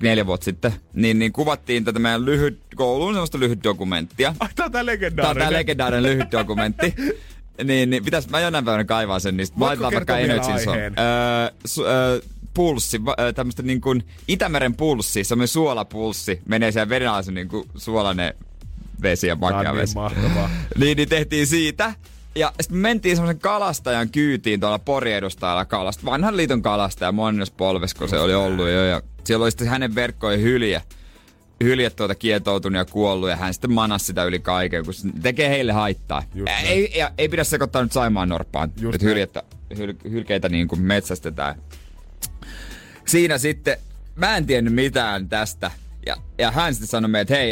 Speaker 3: neljä vuotta sitten, niin, niin kuvattiin tätä meidän lyhyt, koulun semmoista lyhyt dokumenttia.
Speaker 2: Ai, tää on tää
Speaker 3: Tää on
Speaker 2: legendaarinen.
Speaker 3: tää legendaarinen lyhyt dokumentti. [LAUGHS] niin, niin pitäis mä jonain päivänä kaivaa sen, niin laitetaan vaikka Energyn so-
Speaker 2: aiheen?
Speaker 3: öö, su- öö, pulssi, tämmöstä niin kuin Itämeren pulssi, semmoinen suolapulssi, menee siellä veden alla se niin kuin suolainen vesi ja makea
Speaker 2: niin
Speaker 3: vesi.
Speaker 2: mahtavaa. [LAUGHS]
Speaker 3: niin, niin tehtiin siitä. Ja sitten me mentiin semmoisen kalastajan kyytiin tuolla Pori edustajalla kalasta. Vanhan liiton kalastaja, monnes polvesko se oli ollut jo. Ja siellä oli sitten hänen verkkojen hylje. Hylje tuota kietoutunut ja kuollut ja hän sitten manas sitä yli kaiken, kun tekee heille haittaa.
Speaker 2: Just näin.
Speaker 3: Ei, ja, ei pidä sekoittaa nyt Saimaan norppaan,
Speaker 2: Just
Speaker 3: että hyljettä, hyl, hylkeitä niin kuin metsästetään. Siinä sitten, mä en tiennyt mitään tästä. Ja, ja hän sitten sanoi meille, että hei,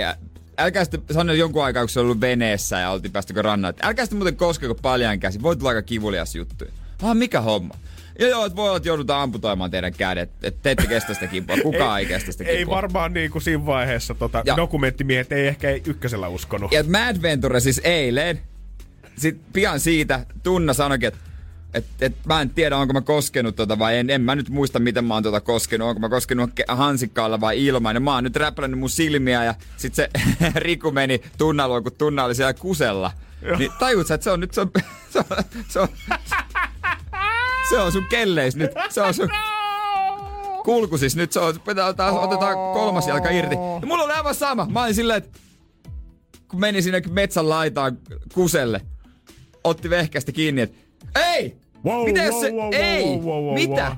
Speaker 3: älkää sitten, sanoi jonkun aikaa, kun se oli ollut veneessä ja oltiin päästy rannalle, että älkää sitten muuten koskeko paljon käsi, voi tulla aika kivulias juttu. Ah, mikä homma? Joo, joo, että voi olla, että joudutaan amputoimaan teidän kädet, että te ette kestä sitä kipua. [LAUGHS] Kukaan ei, kestä sitä
Speaker 2: Ei
Speaker 3: kipua.
Speaker 2: varmaan niin kuin siinä vaiheessa tota,
Speaker 3: Ja-
Speaker 2: dokumenttimiehet ei ehkä ei ykkösellä uskonut.
Speaker 3: Ja Mad Venture siis eilen, sit pian siitä Tunna sanoikin, että et, et mä en tiedä, onko mä koskenut tota vai en. En mä nyt muista, miten mä oon tota koskenut. Onko mä koskenut ke- hansikkaalla vai ilman. Ja mä oon nyt räplännyt mun silmiä ja sit se [LAUGHS] Riku meni Tunnaluun, kun Tunna oli siellä kusella. Niin tajut sä, että se on nyt, se on, [LAUGHS] se on, se on, se on sun kelleis nyt. Se on sun kulku siis nyt. Se on, pitää, taas, otetaan kolmas jalka irti. Ja mulla oli aivan sama. Mä olin silleen, että kun meni sinne metsän laitaan kuselle, otti vehkästä kiinni, että ei!
Speaker 2: Wow,
Speaker 3: Mitä jos
Speaker 2: wow,
Speaker 3: se,
Speaker 2: wow,
Speaker 3: ei!
Speaker 2: wow, wow, wow,
Speaker 3: Mitä?
Speaker 2: wow.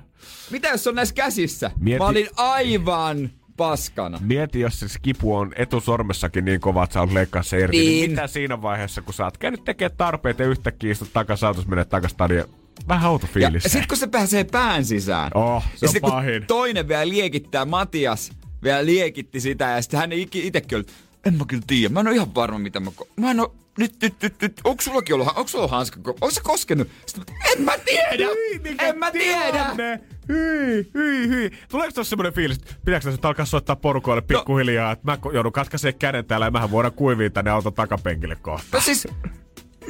Speaker 3: Mitä jos se on näissä käsissä?
Speaker 2: Mieti-
Speaker 3: Mä olin aivan paskana.
Speaker 2: Mieti, jos se kipu on etusormessakin niin kova, että sä oot leikkaa se irti. Niin.
Speaker 3: Niin.
Speaker 2: niin mitä siinä vaiheessa, kun sä oot käynyt tekemään tarpeet ja yhtäkkiä istut takas autos, menee takas stadion. Vähän autofiilis.
Speaker 3: Ja sit kun se pääsee pään sisään.
Speaker 2: Oh, se
Speaker 3: ja
Speaker 2: on
Speaker 3: sit kun
Speaker 2: pahin.
Speaker 3: toinen vielä liekittää, Matias vielä liekitti sitä ja sitten hän itekin oli, en mä kyllä tiedä, mä en ole ihan varma mitä mä, ko- mä en oo, nyt, nyt, nyt, nyt, onko sullakin ollut, onko sulla hanska, onko se koskenut? Sitten, en mä tiedä, en mä tiedä.
Speaker 2: Hyi, hyi, hyi. Tuleeko tuossa semmoinen fiilis, että pitääkö tässä alkaa soittaa porukoille pikkuhiljaa, että mä joudun katkaisee käden täällä ja mähän voidaan kuivia tänne auton takapenkille kohta.
Speaker 3: No siis,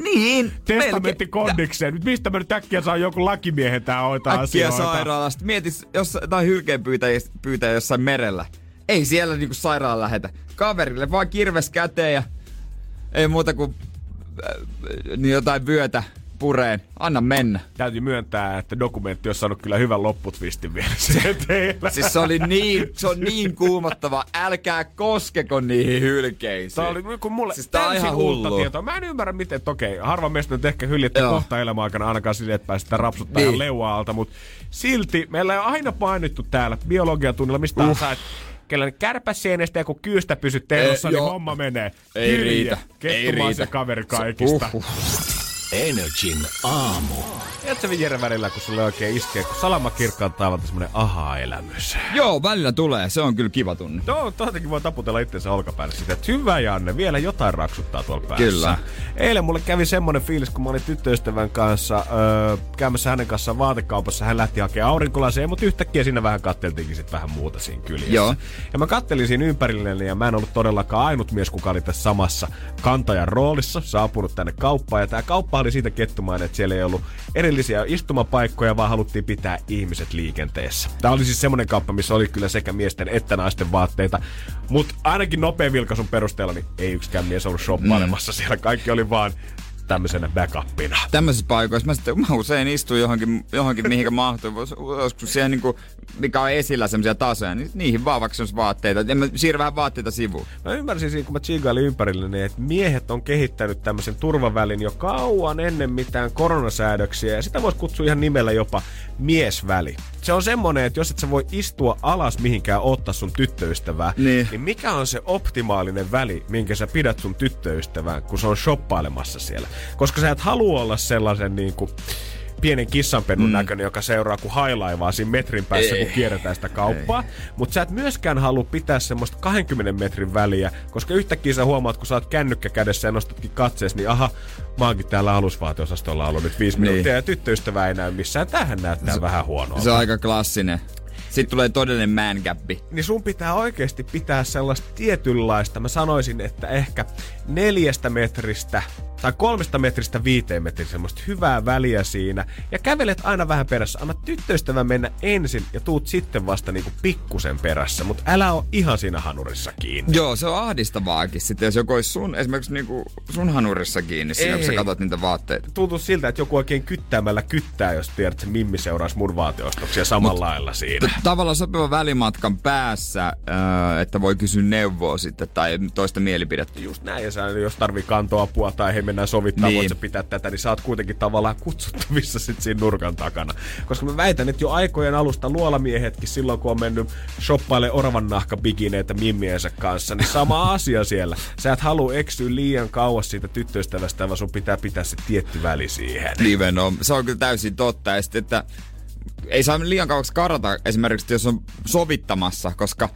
Speaker 3: niin.
Speaker 2: Testamentti kondikseen. Nyt mistä mä nyt äkkiä saan joku lakimiehen tää hoitaa
Speaker 3: Äkkiä
Speaker 2: asioita?
Speaker 3: sairaalasta. Mietis, jos tai hylkeen pyytäjä, pyytäjä jossain merellä. Ei siellä niinku sairaalaan lähetä. Kaverille vaan kirves käteen ja ei muuta kuin äh, niin jotain vyötä pureen. Anna mennä.
Speaker 2: Täytyy myöntää, että dokumentti on saanut kyllä hyvän lopputvistin vielä [LAUGHS] teillä.
Speaker 3: Siis se oli niin, se on niin kuumottava. Älkää koskeko niihin hylkeisiin.
Speaker 2: Tää oli kun mulle
Speaker 3: Siis tää on ihan
Speaker 2: uutta
Speaker 3: hullua.
Speaker 2: tietoa. Mä en ymmärrä miten, että okei, harva meistä nyt ehkä hyljette
Speaker 3: Joo.
Speaker 2: kohta elämän aikana ainakaan sille, että päästä rapsuttaa
Speaker 3: Niin.
Speaker 2: niin. leua alta, mutta silti meillä on aina painittu täällä biologiatunnilla, mistä uh. saa, että kellä kärpäsienestä ja kun kyystä pysyt teossa,
Speaker 3: Eh,
Speaker 2: niin homma menee.
Speaker 3: Ei
Speaker 2: Kirje.
Speaker 3: riitä. Ei
Speaker 2: Kettumaan
Speaker 3: riitä.
Speaker 2: se kaveri kaikista.
Speaker 3: Uhuh.
Speaker 1: Energin aamu.
Speaker 2: Tiedätkö Jere välillä, kun sulle oikein iskee, kun salama kirkkaan taivalta semmonen aha-elämys.
Speaker 3: Joo, välillä tulee. Se on kyllä kiva tunne.
Speaker 2: No, tohtakin voi taputella itsensä olkapäälle sitä, että hyvä Janne, vielä jotain raksuttaa tuolla päässä.
Speaker 3: Kyllä.
Speaker 2: Eilen mulle kävi semmonen fiilis, kun mä olin tyttöystävän kanssa öö, käymässä hänen kanssaan vaatekaupassa. Hän lähti hakemaan aurinkolaseja, mutta yhtäkkiä siinä vähän katteltiinkin sit vähän muuta siinä kyljessä.
Speaker 3: Joo.
Speaker 2: Ja mä kattelin siinä ympärilleni ja mä en ollut todellakaan ainut mies, kuka oli tässä samassa kantajan roolissa, saapunut tänne kauppaan. Ja tää kauppa oli siitä kettumainen, että siellä ei ollut erillisiä istumapaikkoja, vaan haluttiin pitää ihmiset liikenteessä. Tää oli siis semmonen kauppa, missä oli kyllä sekä miesten että naisten vaatteita. Mutta ainakin nopean vilkaisun perusteella, niin ei yksikään mies ollut shoppailemassa. Siellä kaikki oli vaan tämmöisenä backupina.
Speaker 3: Tämmöisissä paikoissa mä, sitten, mä usein istun johonkin, johonkin mihinkä mahtuu. Joskus siihen, niin kuin, mikä on esillä semmoisia tasoja, niin niihin vaan vaikka semmoisia vaatteita. Ja mä siirrän vähän vaatteita sivuun.
Speaker 2: Mä ymmärsin siinä, kun mä chigailin ympärillä, niin että miehet on kehittänyt tämmöisen turvavälin jo kauan ennen mitään koronasäädöksiä. Ja sitä voisi kutsua ihan nimellä jopa miesväli. Se on semmonen, että jos et sä voi istua alas mihinkään ottaa sun tyttöystävää,
Speaker 3: Niin.
Speaker 2: niin mikä on se optimaalinen väli, minkä sä pidät sun tyttöystävään, kun se on shoppailemassa siellä? Koska sä et halua olla sellaisen niin kuin, pienen kissanpennun mm. näköinen, joka seuraa kun hailaivaa siinä metrin päässä,
Speaker 3: Ei.
Speaker 2: kun kierretään sitä kauppaa. Mutta sä et myöskään halua pitää semmoista 20 metrin väliä, koska yhtäkkiä sä huomaat, kun sä oot kännykkä kädessä ja nostatkin katsees, niin aha, mä oonkin täällä alusvaateosastolla ollut nyt viisi
Speaker 3: Niin.
Speaker 2: minuuttia ja tyttöystävä ei näy missään. Tähän näyttää se, vähän huonoa.
Speaker 3: Se on aika klassinen. Sitten tulee todellinen man gappi.
Speaker 2: niin sun pitää oikeasti pitää sellaista tietynlaista, mä sanoisin, että ehkä neljästä metristä tai kolmesta metristä viiteen metriä semmoista hyvää väliä siinä. Ja kävelet aina vähän perässä. Anna tyttöystävän mennä ensin ja tuut sitten vasta niinku pikkusen perässä. Mutta älä oo ihan siinä hanurissa kiinni.
Speaker 3: Joo, se on ahdistavaakin sitten, jos joku olisi sun, esimerkiksi niinku sun hanurissa kiinni siinä, kun sä katsot niitä vaatteita.
Speaker 2: Tuntuu siltä, että joku oikein kyttäämällä kyttää, jos tiedät, että Mimmi seuraisi mun vaateostoksia samalla lailla siinä.
Speaker 3: Tavallaan sopiva välimatkan päässä, äh, että voi kysyä neuvoa sitten tai toista mielipidettä.
Speaker 2: Just näin, ja sä, jos tarvii kantoapua tai hei mennään sovittaa,
Speaker 3: Niin.
Speaker 2: niin. voit sä pitää tätä, niin sä oot kuitenkin tavallaan kutsuttavissa sit siinä nurkan takana. Koska mä väitän, että jo aikojen alusta luolamiehetkin silloin, kun on mennyt shoppaille oravan nahka bikineitä mimmiensä kanssa, niin sama [LAUGHS] asia siellä. Sä et halua eksyä liian kauas siitä tyttöystävästä, vaan sun pitää pitää se tietty väli siihen.
Speaker 3: Nimenomaan. Se on kyllä täysin totta. Ja sitten, että ei saa liian kauaksi karata esimerkiksi, jos on sovittamassa, koska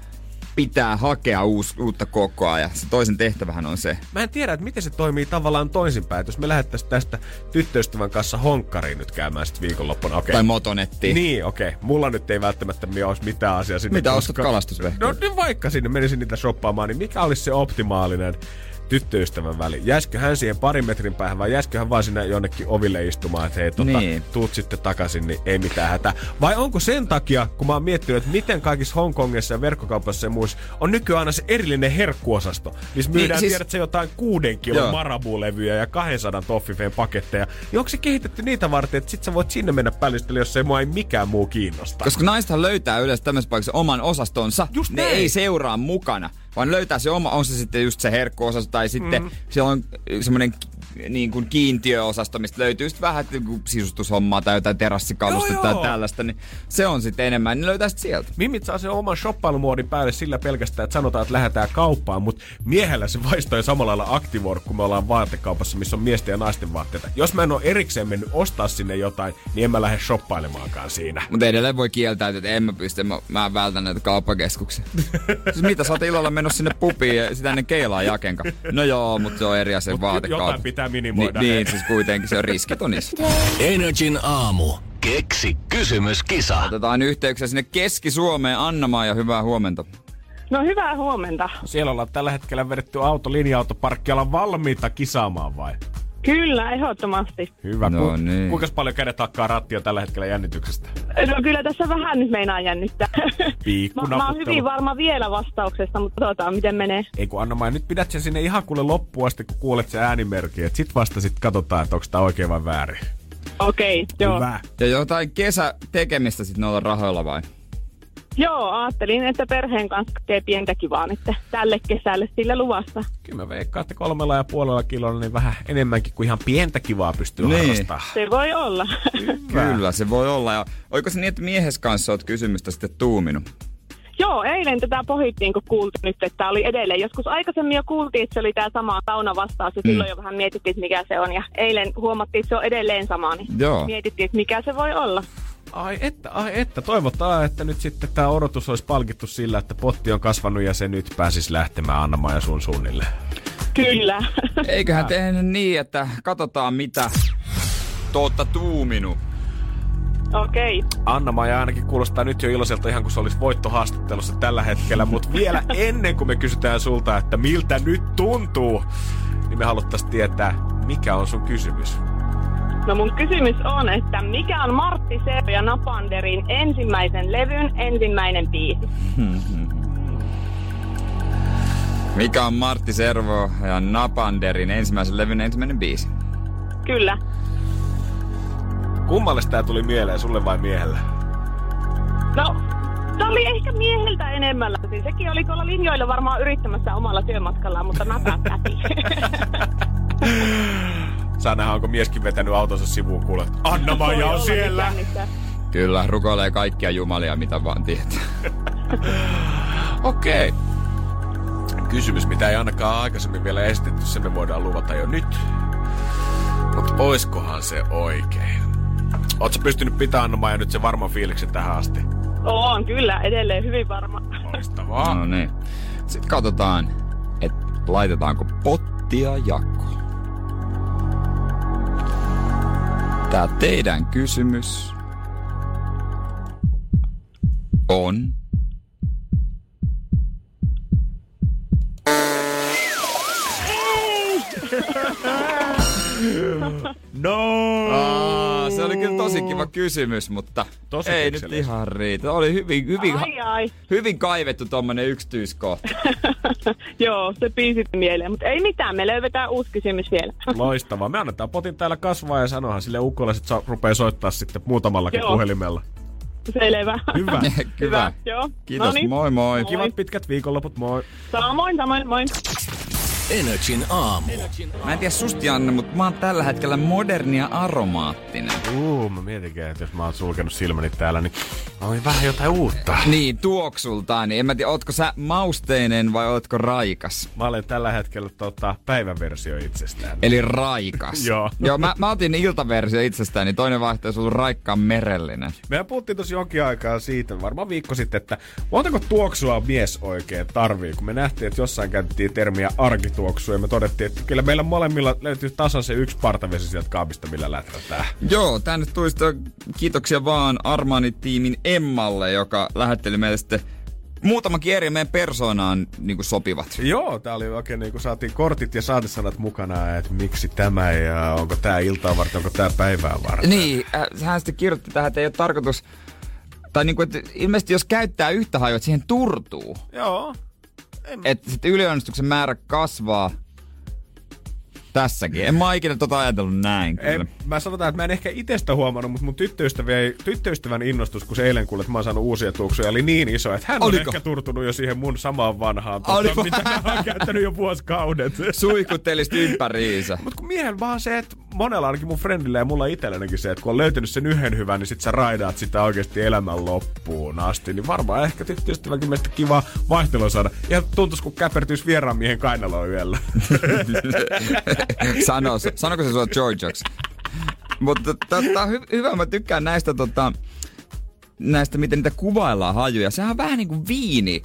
Speaker 3: pitää hakea uus, uutta koko ajan. Se toisen tehtävähän on se.
Speaker 2: Mä en tiedä, että miten se toimii tavallaan toisinpäin. Jos me lähettäisiin tästä tyttöystävän kanssa honkkariin nyt käymään sitten viikonloppuna, okei.
Speaker 3: Tai motonettiin.
Speaker 2: Niin, okei. Okay. Mulla nyt ei välttämättä olisi mitään asiaa sinne.
Speaker 3: Mitä ostat kalastusvehkeitä?
Speaker 2: No niin vaikka sinne menisin niitä shoppaamaan, niin mikä olisi se optimaalinen tyttöystävän väli? Jäisikö hän siihen parin metrin päähän vai jäisikö hän vaan sinne jonnekin oville istumaan, että hei, tota,
Speaker 3: Niin.
Speaker 2: niin. tuut sitten takaisin, niin ei mitään hätää. Vai onko sen takia, kun mä oon miettinyt, että miten kaikissa Hongkongissa ja verkkokaupassa ja muissa on nykyään aina se erillinen herkkuosasto, missä myydään, niin,
Speaker 3: siis-
Speaker 2: tiedät se jotain kuuden kilon. Marabu-levyjä ja 200 toffifeen paketteja. Niin onko se kehitetty niitä varten, että sit sä voit sinne mennä pälistellä, jos ei mua ei mikään muu kiinnosta?
Speaker 3: Koska naistahan löytää yleensä tämmöisessä paikassa oman osastonsa.
Speaker 2: Just
Speaker 3: ne
Speaker 2: näin.
Speaker 3: ei seuraa mukana, vaan löytää se oma, on se sitten just se herkkuosasto tai sitten mm. siellä on semmoinen niin kuin kiintiöosasto, mistä löytyy sitten vähän niin kuin sisustushommaa tai jotain terassikalusta
Speaker 2: Joo,
Speaker 3: tai
Speaker 2: joo.
Speaker 3: tällaista, niin se on sitten enemmän, niin löytää sieltä.
Speaker 2: Mimmit saa sen oman shoppailumuodin päälle sillä pelkästään, että sanotaan, että lähdetään kauppaan, mutta miehellä se vaisto ei samalla lailla aktivoidu, kun me ollaan vaatekaupassa, missä on miesten ja naisten vaatteita. Jos mä en ole erikseen mennyt ostaa sinne jotain, niin en mä lähde shoppailemaankaan siinä.
Speaker 3: Mutta edelleen voi kieltäytyä, että en mä pysty, mä, mä vältän näitä kauppakeskuksia. [LAUGHS] siis mitä, sä oot illalla menossa sinne pubiin ja sitä ennen keilaa jakenka. No joo, mutta se on eri asia vaatekauppa.
Speaker 2: jotain pitää minimoida.
Speaker 3: Ni, niin, siis kuitenkin se on riskit on niissä. [LAUGHS]
Speaker 1: Energin aamu. Keksi kysymyskisa.
Speaker 3: Otetaan yhteyksiä sinne Keski-Suomeen. Anna ja hyvää huomenta.
Speaker 4: No hyvää huomenta.
Speaker 2: Siellä ollaan tällä hetkellä vedetty auto linja-autoparkkialla valmiita kisaamaan vai?
Speaker 4: Kyllä, ehdottomasti.
Speaker 2: Hyvä.
Speaker 3: No
Speaker 2: Ku-
Speaker 3: niin.
Speaker 2: Kuinka paljon kädet hakkaa rattia tällä hetkellä jännityksestä?
Speaker 4: No kyllä tässä vähän nyt meinaa jännittää.
Speaker 2: Piikku [LAUGHS]
Speaker 4: mä, mä oon hyvin varma vielä vastauksesta, mutta katsotaan miten menee.
Speaker 2: Ei kun anna mä nyt pidät sen sinne ihan kuule loppuun asti, kun kuulet sen äänimerkin. Et sit vasta sit katsotaan, että onko tää oikein vai väärin.
Speaker 4: Okei, okay, joo.
Speaker 2: Hyvä.
Speaker 3: Ja jotain kesätekemistä sitten noilla rahoilla vai?
Speaker 4: Joo, ajattelin, että perheen kanssa tee pientä kivaa nyt tälle kesälle sillä luvassa.
Speaker 2: Kyllä mä veikkaan, että kolmella ja puolella kilolla niin vähän enemmänkin kuin ihan pientä kivaa pystyy
Speaker 3: Niin.
Speaker 2: harrastamaan.
Speaker 4: Se voi olla.
Speaker 3: Kyllä, se voi olla. Ja oiko se niin, että miehes kanssa oot kysymystä sitten tuuminut?
Speaker 4: Joo, eilen tätä pohittiin, kun kuultiin nyt, että tää oli edelleen. Joskus aikaisemmin jo kuultiin, että se oli tämä sama sauna vastaus, ja silloin jo vähän mietittiin, että mikä se on. Ja eilen huomattiin, että se on edelleen sama, niin
Speaker 3: Joo.
Speaker 4: mietittiin, että mikä se voi olla.
Speaker 2: Ai että, ai että. Toivotaan, että nyt sitten tämä odotus olisi palkittu sillä, että potti on kasvanut ja se nyt pääsisi lähtemään Anna ja sun suunnille.
Speaker 4: Kyllä.
Speaker 3: Eiköhän tehdä niin, että katsotaan mitä totta tuuminut.
Speaker 4: Okei. Okay.
Speaker 2: Anna-Maja ainakin kuulostaa nyt jo iloiselta ihan kuin se olisi voittohaastattelussa tällä hetkellä, mutta vielä [LAUGHS] ennen kuin me kysytään sulta, että miltä nyt tuntuu, niin me haluttaisiin tietää, mikä on sun kysymys.
Speaker 4: No mun kysymys on, että mikä on Martti Servo ja Napanderin ensimmäisen levyn ensimmäinen biisi? [LAUGHS]
Speaker 3: Mikä on Martti Servo ja Napanderin ensimmäisen levyn ensimmäinen biisi?
Speaker 4: Kyllä.
Speaker 2: Kummalle tämä tuli mieleen, sulle vai miehelle?
Speaker 4: No, se oli ehkä mieheltä enemmän läpi. Sekin oli tuolla linjoilla varmaan yrittämässä omalla työmatkallaan, mutta läpi. [LAUGHS] [LAUGHS]
Speaker 2: Saa nähdä, onko mieskin vetänyt autonsa sivuun kuulet. Anna-Maja
Speaker 4: Voi
Speaker 2: on siellä!
Speaker 3: Kyllä, rukoilee kaikkia jumalia, mitä vaan tietää. [LAUGHS]
Speaker 2: Okei. Kysymys, mitä ei ainakaan aikaisemmin vielä esitetty, se me voidaan luvata jo nyt. Mutta oiskohan se oikein? Oletko pystynyt pitämään Anna ja nyt se varman fiiliksen tähän asti?
Speaker 4: On, kyllä, edelleen hyvin varma.
Speaker 2: Loistavaa.
Speaker 3: No niin. Sitten katsotaan, että laitetaanko pottia jakoon. Tää teidän kysymys on...
Speaker 2: No!
Speaker 3: Oli kyllä tosi kiva kysymys, mutta
Speaker 2: Tosi
Speaker 3: ei nyt ihan riitä. Oli hyvin, hyvin,
Speaker 4: Ai ai.
Speaker 3: hyvin kaivettu tommonen yksityiskohta. [LAUGHS]
Speaker 4: Joo, se biisi mieleen. Mutta ei mitään, me löydetään uusi kysymys vielä. [LAUGHS]
Speaker 2: Loistavaa. Me annetaan potin täällä kasvaa ja sanohan sille ukolle, että se rupeaa soittaa sitten muutamallakin
Speaker 4: Joo.
Speaker 2: puhelimella.
Speaker 4: Selvä.
Speaker 2: Hyvä. [LAUGHS]
Speaker 3: Hyvä.
Speaker 4: Joo.
Speaker 3: Kiitos,
Speaker 4: Noniin.
Speaker 3: moi moi.
Speaker 4: Moi.
Speaker 2: Kivat pitkät viikonloput, moi.
Speaker 4: Samoin, samoin, moi.
Speaker 1: Energin aamu.
Speaker 3: Mä en tiedä susti Anne, mutta mä oon tällä hetkellä moderni ja aromaattinen.
Speaker 2: Uu, mä mietinkin, että jos mä oon sulkenut silmäni täällä, niin on vähän jotain uutta.
Speaker 3: Niin, tuoksultaan. Niin en mä tiedä, ootko sä mausteinen vai ootko raikas?
Speaker 2: Mä olen tällä hetkellä tota, päiväversio itsestään.
Speaker 3: Eli raikas. [LAUGHS]
Speaker 2: Joo.
Speaker 3: Joo, mä, mä otin iltaversio itsestään, niin toinen vaihtoehto on raikkaan merellinen.
Speaker 2: Mehän puhuttiin tosi jonkin aikaa siitä, varmaan viikko sitten, että montako tuoksua mies oikein tarvii, kun me nähtiin, että jossain käytettiin termiä arkituoksu ja me todettiin, että kyllä meillä molemmilla löytyy tasan se yksi partavesi sieltä kaapista, millä läträtään.
Speaker 3: Joo, tänne tuli kiitoksia vaan Armani-tiimin Emmalle, joka lähetteli meille sitten muutama eri meidän persoonaan niin kuin sopivat.
Speaker 2: Joo, tää oli oikein niin kuin saatiin kortit ja saatesanat mukana, että miksi tämä ja onko tää iltaa varten, onko tää päivää varten.
Speaker 3: Niin, äh, hän sitten kirjoitti tähän, että ei ole tarkoitus, tai niin kuin, että ilmeisesti jos käyttää yhtä hajua, että siihen turtuu.
Speaker 2: Joo.
Speaker 3: Että sitten ylionnistuksen määrä kasvaa. tässäkin. En mä ikinä tota ajatellut näin. Kyllä.
Speaker 2: En, mä sanotaan, että mä en ehkä itsestä huomannut, mutta mun tyttöystävän, tyttöystävän innostus, kun se eilen kuuli, että mä oon saanut uusia tuoksuja, oli niin iso, että hän
Speaker 3: Oliko?
Speaker 2: on ehkä turtunut jo siihen mun samaan vanhaan, tota, mitä mä oon käyttänyt jo vuosikaudet.
Speaker 3: Suihkuttelis ympäriinsä.
Speaker 2: Mutta kun miehen vaan se, että monella ainakin mun friendillä ja mulla itsellänikin se, että kun on löytänyt sen yhden hyvän, niin sit sä raidaat sitä oikeasti elämän loppuun asti. Niin varmaan ehkä tyttöystävänkin mielestä kiva vaihtelua saada. Ja tuntuisi, kun käpertyisi vieraan miehen kainaloon yöllä. [LAUGHS]
Speaker 3: Sano, sanoko se sua Georgiaksi? Mutta tota, on hy- hyvä, mä tykkään näistä, tota, näistä, miten niitä kuvaillaan hajuja. Sehän on vähän niin kuin viini,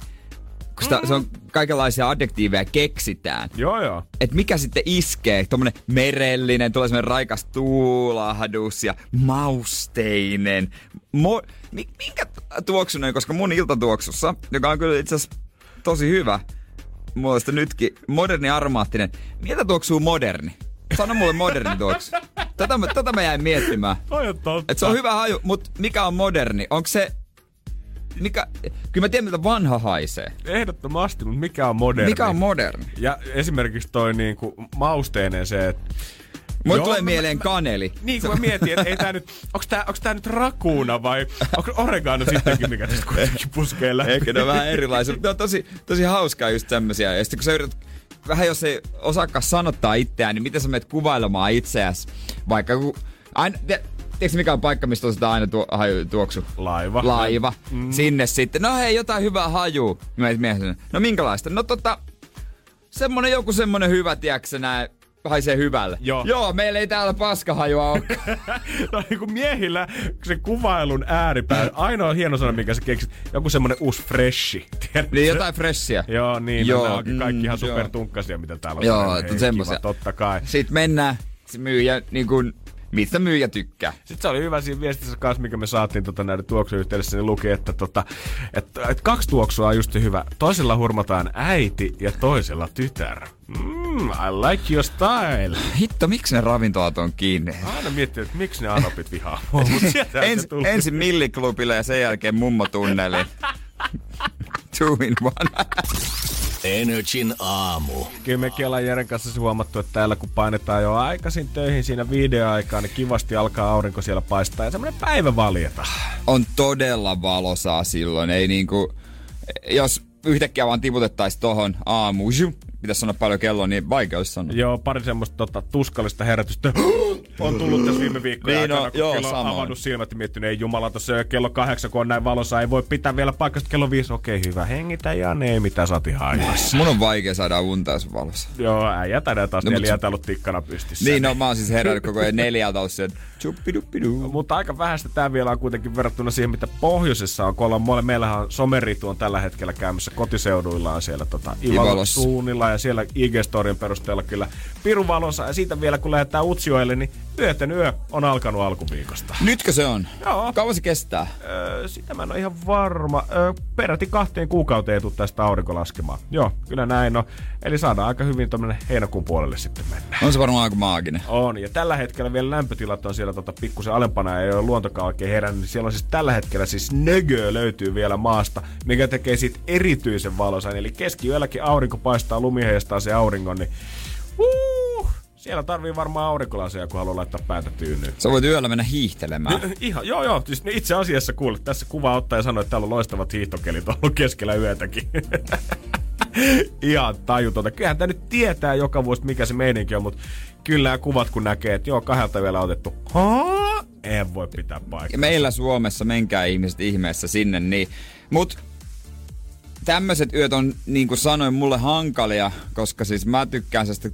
Speaker 3: kun sitä, se on kaikenlaisia adjektiiveja keksitään.
Speaker 2: joo joo.
Speaker 3: Et mikä sitten iskee, tommonen merellinen, tulee semmonen raikas tuulahdus ja mausteinen. Mo- mi- minkä tuoksunen, koska mun iltatuoksussa, joka on kyllä itse asiassa tosi hyvä, mulla sitä nytkin, moderni armaattinen. Miltä tuoksuu moderni? Sano mulle moderni tuoksu. Tätä, mä- tätä mä jäin miettimään.
Speaker 2: Toi on totta.
Speaker 3: Et se on hyvä haju, mutta mikä on moderni? Onko se... Mikä, kyllä mä tiedän, miltä vanha haisee.
Speaker 2: Ehdottomasti, mutta mikä on moderni?
Speaker 3: Mikä on moderni?
Speaker 2: Ja esimerkiksi toi niinku mausteinen se, että
Speaker 3: Mulle
Speaker 2: Joo,
Speaker 3: tulee
Speaker 2: mä-
Speaker 3: mieleen kaneli.
Speaker 2: Niin, kun mä mietin, että ei tää nyt, onks tää, onks tää nyt rakuuna vai onko oregano sittenkin, mikä tästä kuitenkin puskee läpi?
Speaker 3: Ehkä ne on vähän erilaisia, mutta ne on tosi, tosi hauskaa just tämmösiä. Ja sitten kun sä yrität, vähän jos ei osaakaan sanottaa itseään, niin miten sä menet kuvailemaan itseäsi? Vaikka kun, aina, te, tiedätkö mikä on paikka, mistä ostetaan aina tuo, haju, tuoksu?
Speaker 2: Laiva.
Speaker 3: Laiva. Mm. Sinne sitten. No hei, jotain hyvää mietin, no minkälaista? No tota, semmonen joku semmonen hyvä, tiedätkö näin, haisee hyvälle.
Speaker 2: Joo.
Speaker 3: Joo, meillä ei täällä paskahajua ole. [LAUGHS]
Speaker 2: no niin kuin miehillä se kuvailun ääripää, ainoa hieno sana, minkä sä keksit, joku semmonen uusi freshi. tiedätkö?
Speaker 3: niin jotain freshia.
Speaker 2: Joo, niin,
Speaker 3: Joo,
Speaker 2: joo, no, onkin kaikki
Speaker 3: mm,
Speaker 2: ihan supertunkkasia, mitä täällä on.
Speaker 3: Joo, semmosia.
Speaker 2: Totta kai.
Speaker 3: Sitten mennään, se myyjä, niin kuin, mistä myyjä tykkää.
Speaker 2: Sitten se oli hyvä siinä viestissä kanssa, mikä me saatiin tota, näiden tuoksujen yhteydessä, niin luki, että, tota, että, että kaksi tuoksua on just hyvä. Toisella hurmataan äiti ja toisella tytär. Mm, I like your style.
Speaker 3: Hitto, miksi ne ravintolat on kiinni?
Speaker 2: Aina miettii, että miksi ne anopit vihaa. [LAUGHS] mua,
Speaker 3: Ens, ensin milliklubille ja sen jälkeen mummotunneliin. [LAUGHS] Two in one.
Speaker 1: Energin aamu.
Speaker 2: Kyllä mekin ollaan Jeren kanssa huomattu, että täällä kun painetaan jo aikaisin töihin siinä videoaikaan, niin kivasti alkaa aurinko siellä paistaa ja semmoinen päivä valjeta.
Speaker 3: On todella valosaa silloin. Ei niinku, jos yhtäkkiä vaan tiputettaisiin tohon aamu, pitäisi sanoa paljon kello, niin vaikea olisi sanoa.
Speaker 2: Joo, pari semmoista tota, tuskallista herätystä [GASPS] on tullut tässä viime viikkojen
Speaker 3: Niin, no,
Speaker 2: aikana, kun
Speaker 3: joo,
Speaker 2: kello on
Speaker 3: samoin.
Speaker 2: avannut silmät ja miettinyt, ei jumala, on kello kahdeksan, kun on näin valossa, ei voi pitää vielä paikasta kello viisi. Okei, hyvä, hengitä ja ne, mitä sä oot ihan.
Speaker 3: Mun on vaikea saada unta, on valossa.
Speaker 2: Joo, äijä tänään taas
Speaker 3: No,
Speaker 2: no,
Speaker 3: mut
Speaker 2: neljä
Speaker 3: se-
Speaker 2: ollut tikkana pystyssä.
Speaker 3: Niin, no mä oon siis herännyt koko ajan neljältä ollut se, chuppiduppidu.
Speaker 2: Mutta aika vähäistä tämä vielä on kuitenkin verrattuna siihen, mitä pohjoisessa on. Kun ollaan, mole- meillähän on someritu on tällä hetkellä käymässä kotiseuduillaan siellä tota,
Speaker 3: Ivalossa.
Speaker 2: Ivalossa ja siellä IG-storien perusteella kyllä pirun valossa. Ja siitä vielä kun lähdetään Utsjoelle, niin yöten yö on alkanut alkuviikosta.
Speaker 3: Nytkö se on?
Speaker 2: Joo.
Speaker 3: Kauan se kestää?
Speaker 2: Öö, sitä mä en ole ihan varma. Öö, peräti kahteen kuukauteen ei tule tästä aurinko laskemaan. Joo, kyllä näin on. Eli saadaan aika hyvin tuommoinen heinäkuun puolelle sitten mennä.
Speaker 3: On se varmaan aika maaginen.
Speaker 2: On, ja tällä hetkellä vielä lämpötilat on siellä tota pikkusen alempana ja ei ole luontokaan oikein herännyt. Niin siellä on siis tällä hetkellä siis nögö löytyy vielä maasta, mikä tekee siitä erityisen valosan. Eli keskiyölläkin aurinko paistaa, lumi heistaa se auringon, niin uh, siellä tarvii varmaan aurinkolaseja, kun haluaa laittaa päätä tyynyyn.
Speaker 3: Sä voit yöllä mennä hiihtelemään.
Speaker 2: Ihan, joo, joo. Siis itse asiassa kuule, tässä kuva ottaa ja sanoi, että täällä on loistavat hiihtokelit ollut keskellä yötäkin. [LAUGHS] Ihan tajutonta. Kyllähän tämä nyt tietää joka vuosi, mikä se meininki on, mutta kyllä kuvat kun näkee, että joo, kahdelta vielä otettu. Haa? En voi pitää paikkaa.
Speaker 3: Meillä Suomessa, menkää ihmiset ihmeessä sinne, niin. Mut tämmöiset yöt on, niin kuin sanoin, mulle hankalia, koska siis mä tykkään sestä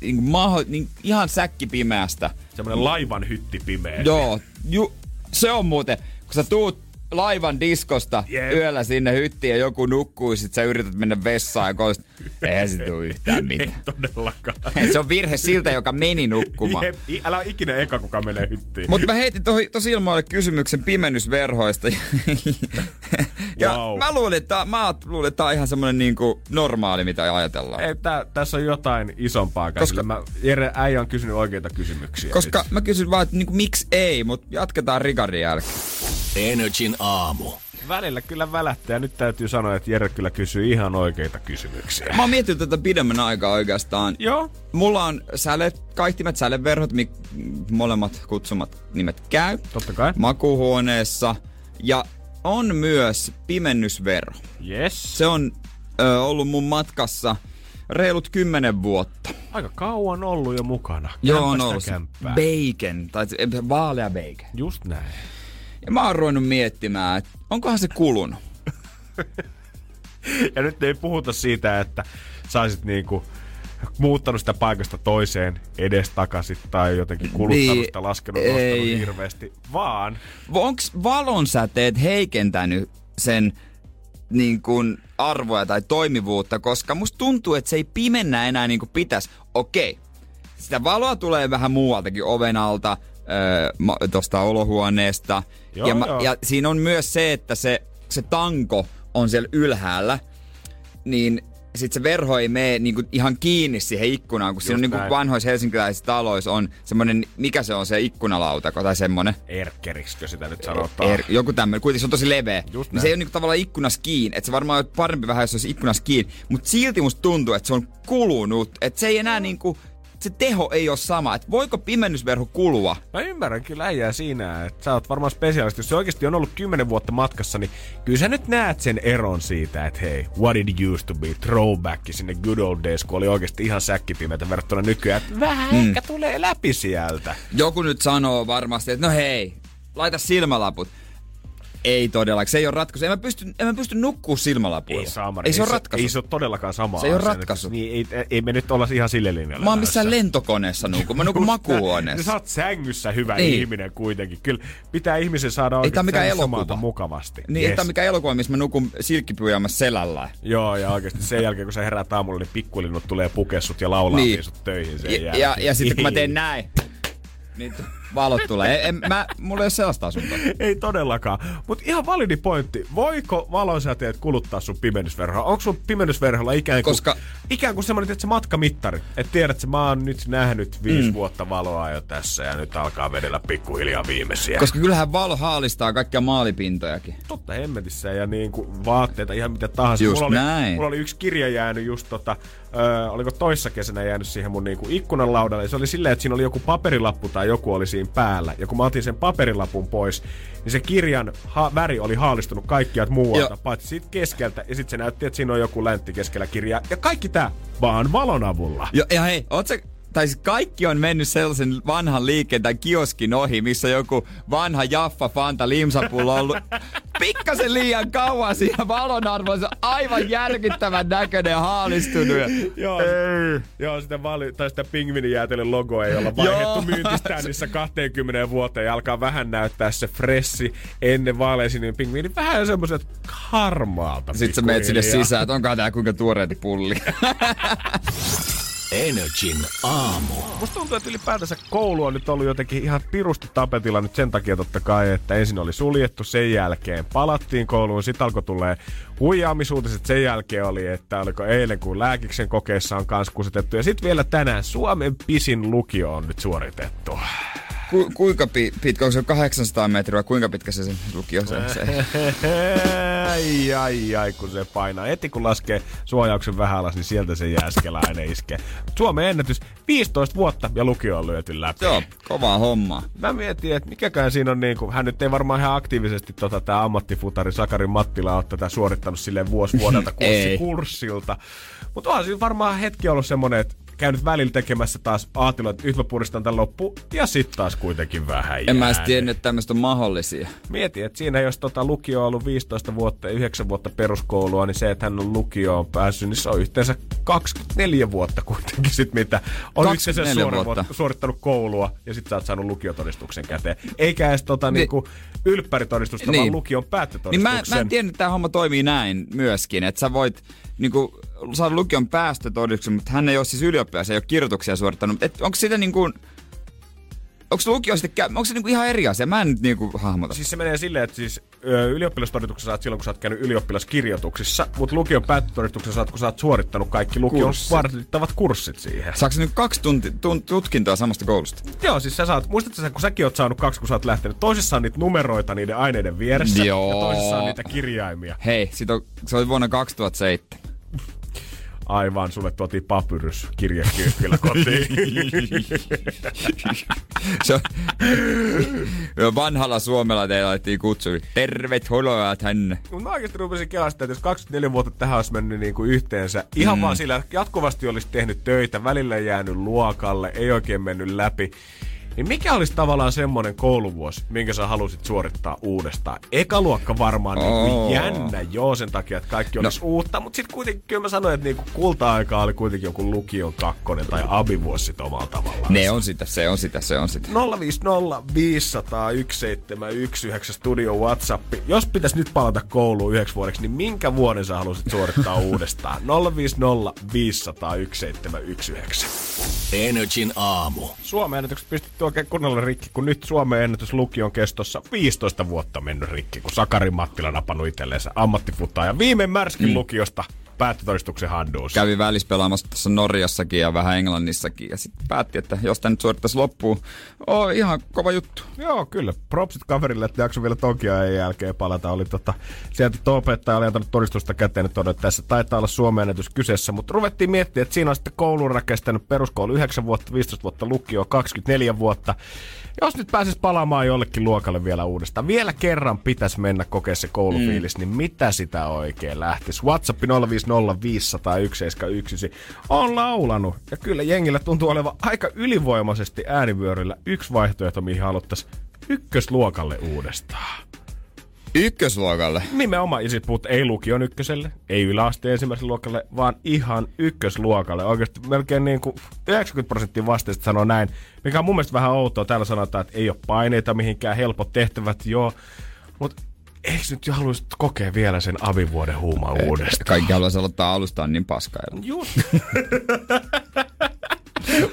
Speaker 3: niin kuin maho, niin ihan säkkipimeästä.
Speaker 2: Semmoinen laivan hytti pimeä.
Speaker 3: Joo, ju, se on muuten, kun sä tuut laivan diskosta
Speaker 2: Jep.
Speaker 3: yöllä sinne hyttiin ja joku nukkuu, sit sä yrität mennä vessaan ja koist, eihän se tuu yhtään
Speaker 2: Ei
Speaker 3: mitään.
Speaker 2: todellakaan.
Speaker 3: se on virhe siltä, joka meni nukkumaan.
Speaker 2: Jep, i- älä ole ikinä eka, kuka menee hyttiin.
Speaker 3: Mutta mä heitin tosi, ilmoille kysymyksen pimennysverhoista. [LAUGHS] ja
Speaker 2: Wow.
Speaker 3: mä luulin, että, mä luulin, että tää on ihan semmonen niinku normaali, mitä ajatellaan.
Speaker 2: Ei, tää, tässä on jotain isompaa käsillä. Mä, Jere, äijä on kysynyt oikeita kysymyksiä.
Speaker 3: Koska
Speaker 2: nyt.
Speaker 3: mä kysyn vaan, että niinku, miksi ei, mutta jatketaan Rikardin jälkeen.
Speaker 1: Energin aamu.
Speaker 2: Välillä kyllä välähtää ja nyt täytyy sanoa, että Jere kyllä kysyy ihan oikeita kysymyksiä.
Speaker 3: Mä oon miettinyt tätä pidemmän aikaa oikeastaan.
Speaker 2: Joo.
Speaker 3: Mulla on säle, kaihtimet, säleverhot, mik, molemmat kutsumat nimet käy.
Speaker 2: Totta kai.
Speaker 3: Makuuhuoneessa. Ja on myös pimennysverho.
Speaker 2: Yes.
Speaker 3: Se on ö, ollut mun matkassa reilut kymmenen vuotta.
Speaker 2: Aika kauan ollut jo mukana.
Speaker 3: Joo, on ollut bacon, tai vaalea bacon.
Speaker 2: Just näin.
Speaker 3: Ja mä oon ruvennut miettimään, että onkohan se kulunut. [LAUGHS]
Speaker 2: Ja nyt ei puhuta siitä, että saisit niinku muuttanut sitä paikasta toiseen edes takaisin tai jotenkin kuluttanut
Speaker 3: Niin,
Speaker 2: sitä, laskenut,
Speaker 3: ei.
Speaker 2: hirveästi, vaan
Speaker 3: Onks valonsäteet heikentänyt sen niin kuin arvoja tai toimivuutta, koska musta tuntuu, että se ei pimennä enää niin kuin pitäisi. Okei, sitä valoa tulee vähän muualtakin oven alta, öö, tosta olohuoneesta.
Speaker 2: Joo,
Speaker 3: ja, ma-
Speaker 2: joo.
Speaker 3: ja siinä on myös se, että se, se tanko on siellä ylhäällä, niin sit se verho ei mene niinku ihan kiinni siihen ikkunaan, kun siinä on
Speaker 2: Just
Speaker 3: niinku vanhoissa helsinkiläisissä taloissa on semmonen, mikä se on se ikkunalautako tai semmonen.
Speaker 2: erkkeriksikö sitä nyt sanotaan.
Speaker 3: Er, joku tämmöinen, kuitenkin se on tosi leveä.
Speaker 2: Just
Speaker 3: niin se ei ole niinku tavallaan ikkunas kiinni. Että se varmaan on parempi vähän, jos se olisi ikkunas kiinni. Mutta silti musta tuntuu, että se on kulunut. Että se ei enää niinku, se teho ei ole sama. Että voiko pimennysverho kulua?
Speaker 2: Mä ymmärrän kyllä äijää siinä, että sä oot varmaan spesiaalisti. Jos se oikeasti on ollut 10 vuotta matkassa, niin kyllä sä nyt näet sen eron siitä, että hei, what it used to be, throwback sinne good old days, kun oli oikeasti ihan säkkipimeätä verrattuna nykyään. Että vähän mm. ehkä tulee läpi sieltä.
Speaker 3: Joku nyt sanoo varmasti, että no hei, laita silmälaput. Ei todellakaan, se ei ole ratkaisu. En mä pysty, en mä pysty nukkuu silmälapuilla.
Speaker 2: Ei, Saamari,
Speaker 3: ei se ole ratkaisu.
Speaker 2: Ei se ole todellakaan sama
Speaker 3: Se ei ole ratkaisu.
Speaker 2: Niin, ei, ei, me nyt olla ihan sille linjalle.
Speaker 3: Mä oon missään lentokoneessa nukun. Mä nukun makuuhuoneessa.
Speaker 2: Sä oot sängyssä hyvä
Speaker 3: Niin.
Speaker 2: ihminen kuitenkin. Kyllä pitää ihmisen saada
Speaker 3: Ei
Speaker 2: oikeasti
Speaker 3: mikään elokuva.
Speaker 2: mukavasti.
Speaker 3: Niin, yes. että mikä elokuva, missä mä nukun silkkipyjamassa selällä.
Speaker 2: Joo, ja oikeasti sen jälkeen, kun sä heräät aamulla, niin pikkulinnut tulee pukessut ja laulaa
Speaker 3: Niin.
Speaker 2: sut töihin sen
Speaker 3: Ja,
Speaker 2: jälkeen.
Speaker 3: ja, ja sitten kun mä teen [LAUGHS] näin, niin valot tulee. En, mä, mulla ei ole sellaista asuntoa.
Speaker 2: Ei todellakaan. Mutta ihan validi pointti. Voiko valonsäteet kuluttaa sun pimennysverhoa? Onko sun pimennysverholla ikään kuin,
Speaker 3: Koska-
Speaker 2: ikään kuin semmoinen että se matkamittari? Että tiedät, että mä oon nyt nähnyt viisi mm. vuotta valoa jo tässä ja nyt alkaa vedellä pikkuhiljaa viimeisiä.
Speaker 3: Koska kyllähän valo haalistaa kaikkia maalipintojakin.
Speaker 2: Totta hemmetissä ja niin kuin vaatteita, ihan mitä tahansa.
Speaker 3: Just
Speaker 2: mulla, oli,
Speaker 3: näin.
Speaker 2: mulla oli yksi kirja jäänyt just tota, ö, oliko toissa kesänä jäänyt siihen mun niinku ikkunan laudalle. Ja Se oli silleen, että siinä oli joku paperilappu tai joku oli siinä päällä. Ja kun mä otin sen paperilapun pois, niin se kirjan ha- väri oli haalistunut kaikkialta muualta,
Speaker 3: Joo.
Speaker 2: paitsi siitä keskeltä. Ja sitten se näytti, että siinä on joku läntti keskellä kirjaa. Ja kaikki tää vaan valon avulla.
Speaker 3: Ja, ja hei, oot sä, tai siis kaikki on mennyt sellaisen vanhan liikkeen tai kioskin ohi, missä joku vanha Jaffa Fanta limsapullo on ollut pikkasen liian kauan siinä valon arvoissa aivan järkyttävän näköinen ja haalistunut.
Speaker 2: Joo, ei. joo sitä, vali- tai sitä pingvinijäätelön logoa ei olla vaihdettu
Speaker 3: Joo.
Speaker 2: myyntistännissä 20 vuoteen ja alkaa vähän näyttää se fressi ennen vaaleisiin pingviini vähän semmoiset harmaalta.
Speaker 3: Sitten sä meet sinne sisään, että onkohan tää kuinka tuoreeti pulli. [LAUGHS]
Speaker 1: Energin aamu.
Speaker 2: Musta tuntuu, että ylipäätänsä koulu on nyt ollut jotenkin ihan pirusti tapetilla nyt sen takia totta kai, että ensin oli suljettu, sen jälkeen palattiin kouluun, sitten alkoi tulee huijaamisuutiset, sen jälkeen oli, että oliko eilen kun lääkiksen kokeessa on kans kusetettu, ja sitten vielä tänään Suomen pisin lukio on nyt suoritettu.
Speaker 3: Ku, kuinka pi, pitkä, onko se 800 metriä, kuinka pitkä se, se lukio se, se? [LAUGHS]
Speaker 2: ai, ai, ai, kun se painaa. Eti kun laskee suojauksen vähän alas, niin sieltä se jääskeläinen iskee. Suomen ennätys 15 vuotta ja lukio on lyöty läpi.
Speaker 3: Joo, kovaa hommaa.
Speaker 2: Mä mietin, että mikäkään siinä on niinku, hän nyt ei varmaan ihan aktiivisesti tota, tää ammattifutari Sakari Mattila ole tätä suorittanut sille vuosi vuodelta [LAUGHS] kurssi kurssilta. Mutta onhan siinä varmaan hetki ollut semmonen, että käynyt välillä tekemässä taas aatilla, että mä puristan tän loppu ja sit taas kuitenkin vähän
Speaker 3: En mä edes tiennyt, että tämmöistä on mahdollisia.
Speaker 2: Mieti, että siinä jos tota lukio on ollut 15 vuotta ja 9 vuotta peruskoulua, niin se, että hän on lukioon päässyt, niin se on yhteensä 24 vuotta kuitenkin sit mitä on
Speaker 3: 24
Speaker 2: yhteensä suori,
Speaker 3: vuotta.
Speaker 2: suorittanut koulua ja sit sä oot saanut lukiotodistuksen käteen. Eikä edes tota
Speaker 3: Ni-
Speaker 2: niinku ylppäritodistusta,
Speaker 3: Niin.
Speaker 2: vaan lukion
Speaker 3: Niin
Speaker 2: päättötodistuksen.
Speaker 3: mä, mä en tiennyt, että tämä homma toimii näin myöskin, että sä voit niinku, saada lukion päästötodistuksen, mutta hän ei ole siis ylioppilas, ei ole kirjoituksia suorittanut. Et onko sitä niinku, onko lukio sitten, onko se niinku ihan eri asia? Mä en nyt niinku hahmota.
Speaker 2: Siis se menee silleen, että siis ö, ylioppilastodistuksen saat silloin, kun sä oot käynyt ylioppilaskirjoituksissa, mutta lukion päättötodistuksen saat, kun sä oot suorittanut kaikki lukion
Speaker 3: Kurssit.
Speaker 2: vaadittavat kurssit siihen.
Speaker 3: Saatko nyt kaksi tunti, tun, tutkintoa samasta koulusta?
Speaker 2: Joo, siis sä saat, muistatko sä, kun säkin oot saanut kaksi, kun sä oot lähtenyt, toisessa on niitä numeroita niiden aineiden vieressä,
Speaker 3: Joo.
Speaker 2: ja toisessa on niitä kirjaimia.
Speaker 3: Hei, sit on, se oli vuonna 2007.
Speaker 2: Aivan, sulle tuotiin papyrus kirjekyykkyllä kotiin. [LAUGHS]
Speaker 3: Se on, vanhalla Suomella teillä laitettiin kutsu. Tervetuloa tänne.
Speaker 2: Mutta mä oikeasti rupesin kelaa sitä, että jos 24 vuotta tähän olisi mennyt niin kuin yhteensä, ihan mm. vaan sillä, että jatkuvasti olisi tehnyt töitä, välillä jäänyt luokalle, ei oikein mennyt läpi, niin mikä olisi tavallaan semmoinen kouluvuosi, minkä sä halusit suorittaa uudestaan? Eka luokka varmaan niin
Speaker 3: Oo.
Speaker 2: kuin jännä, joo, sen takia, että kaikki olisi no. uutta, mutta sitten kuitenkin kyllä mä sanoin, että niin kuin kulta-aika oli kuitenkin joku lukion kakkonen tai abivuosi sit omalla tavallaan.
Speaker 3: Ne on sitä, se on sitä, se on sitä.
Speaker 2: 050 500 1719 studio Whatsapp. Jos pitäisi nyt palata kouluun yhdeksi vuodeksi, niin minkä vuoden sä haluaisit suorittaa [LAUGHS] uudestaan? 050 500 1719.
Speaker 1: Energin aamu.
Speaker 2: Suomen ennätykset pistetty oikein kunnolla rikki, kun nyt Suomen ennätys lukion kestossa 15 vuotta mennyt rikki, kun Sakari Mattila napannut itselleensä ammattifutaa ja viime märskin mm. lukiosta päättötodistuksen handuus.
Speaker 3: Kävi välispelaamassa tuossa Norjassakin ja vähän Englannissakin ja sitten päätti, että jos tää nyt suorittaisi loppuun, on ihan kova juttu.
Speaker 2: Joo, kyllä. Propsit kaverille, että jakso vielä Tokion jälkeen palata. Oli tota, sieltä tuo opettaja oli antanut todistusta käteen nyt todeta, että tässä taitaa olla Suomen ennätys kyseessä. Mutta ruvettiin miettiä, että siinä on sitten koulun kestänyt peruskoulu 9 vuotta, 15 vuotta lukio, 24 vuotta. Jos nyt pääsis palaamaan jollekin luokalle vielä uudestaan, vielä kerran pitäisi mennä kokea se koulufiilis, mm. niin mitä sitä oikein lähtisi? WhatsApp 050 500 171 on laulanut. Ja kyllä jengillä tuntuu olevan aika ylivoimaisesti äänivyöryllä yksi vaihtoehto, mihin haluttaisiin ykkösluokalle uudestaan.
Speaker 3: Ykkösluokalle.
Speaker 2: Nimenomaan, ja sit puhut ei lukion ykköselle, ei yläasteen ensimmäiselle luokalle, vaan ihan ykkösluokalle. Oikeasti melkein niin kuin 90 prosenttia vasteista sanoo näin, mikä on mun mielestä vähän outoa. Täällä sanotaan, että ei ole paineita mihinkään, helpot tehtävät, joo. Mutta eikö nyt jo haluaisi kokea vielä sen avivuoden huumaa uudestaan?
Speaker 3: Kaikki haluaisi aloittaa alusta on niin paskailla.
Speaker 2: Just. [LAUGHS]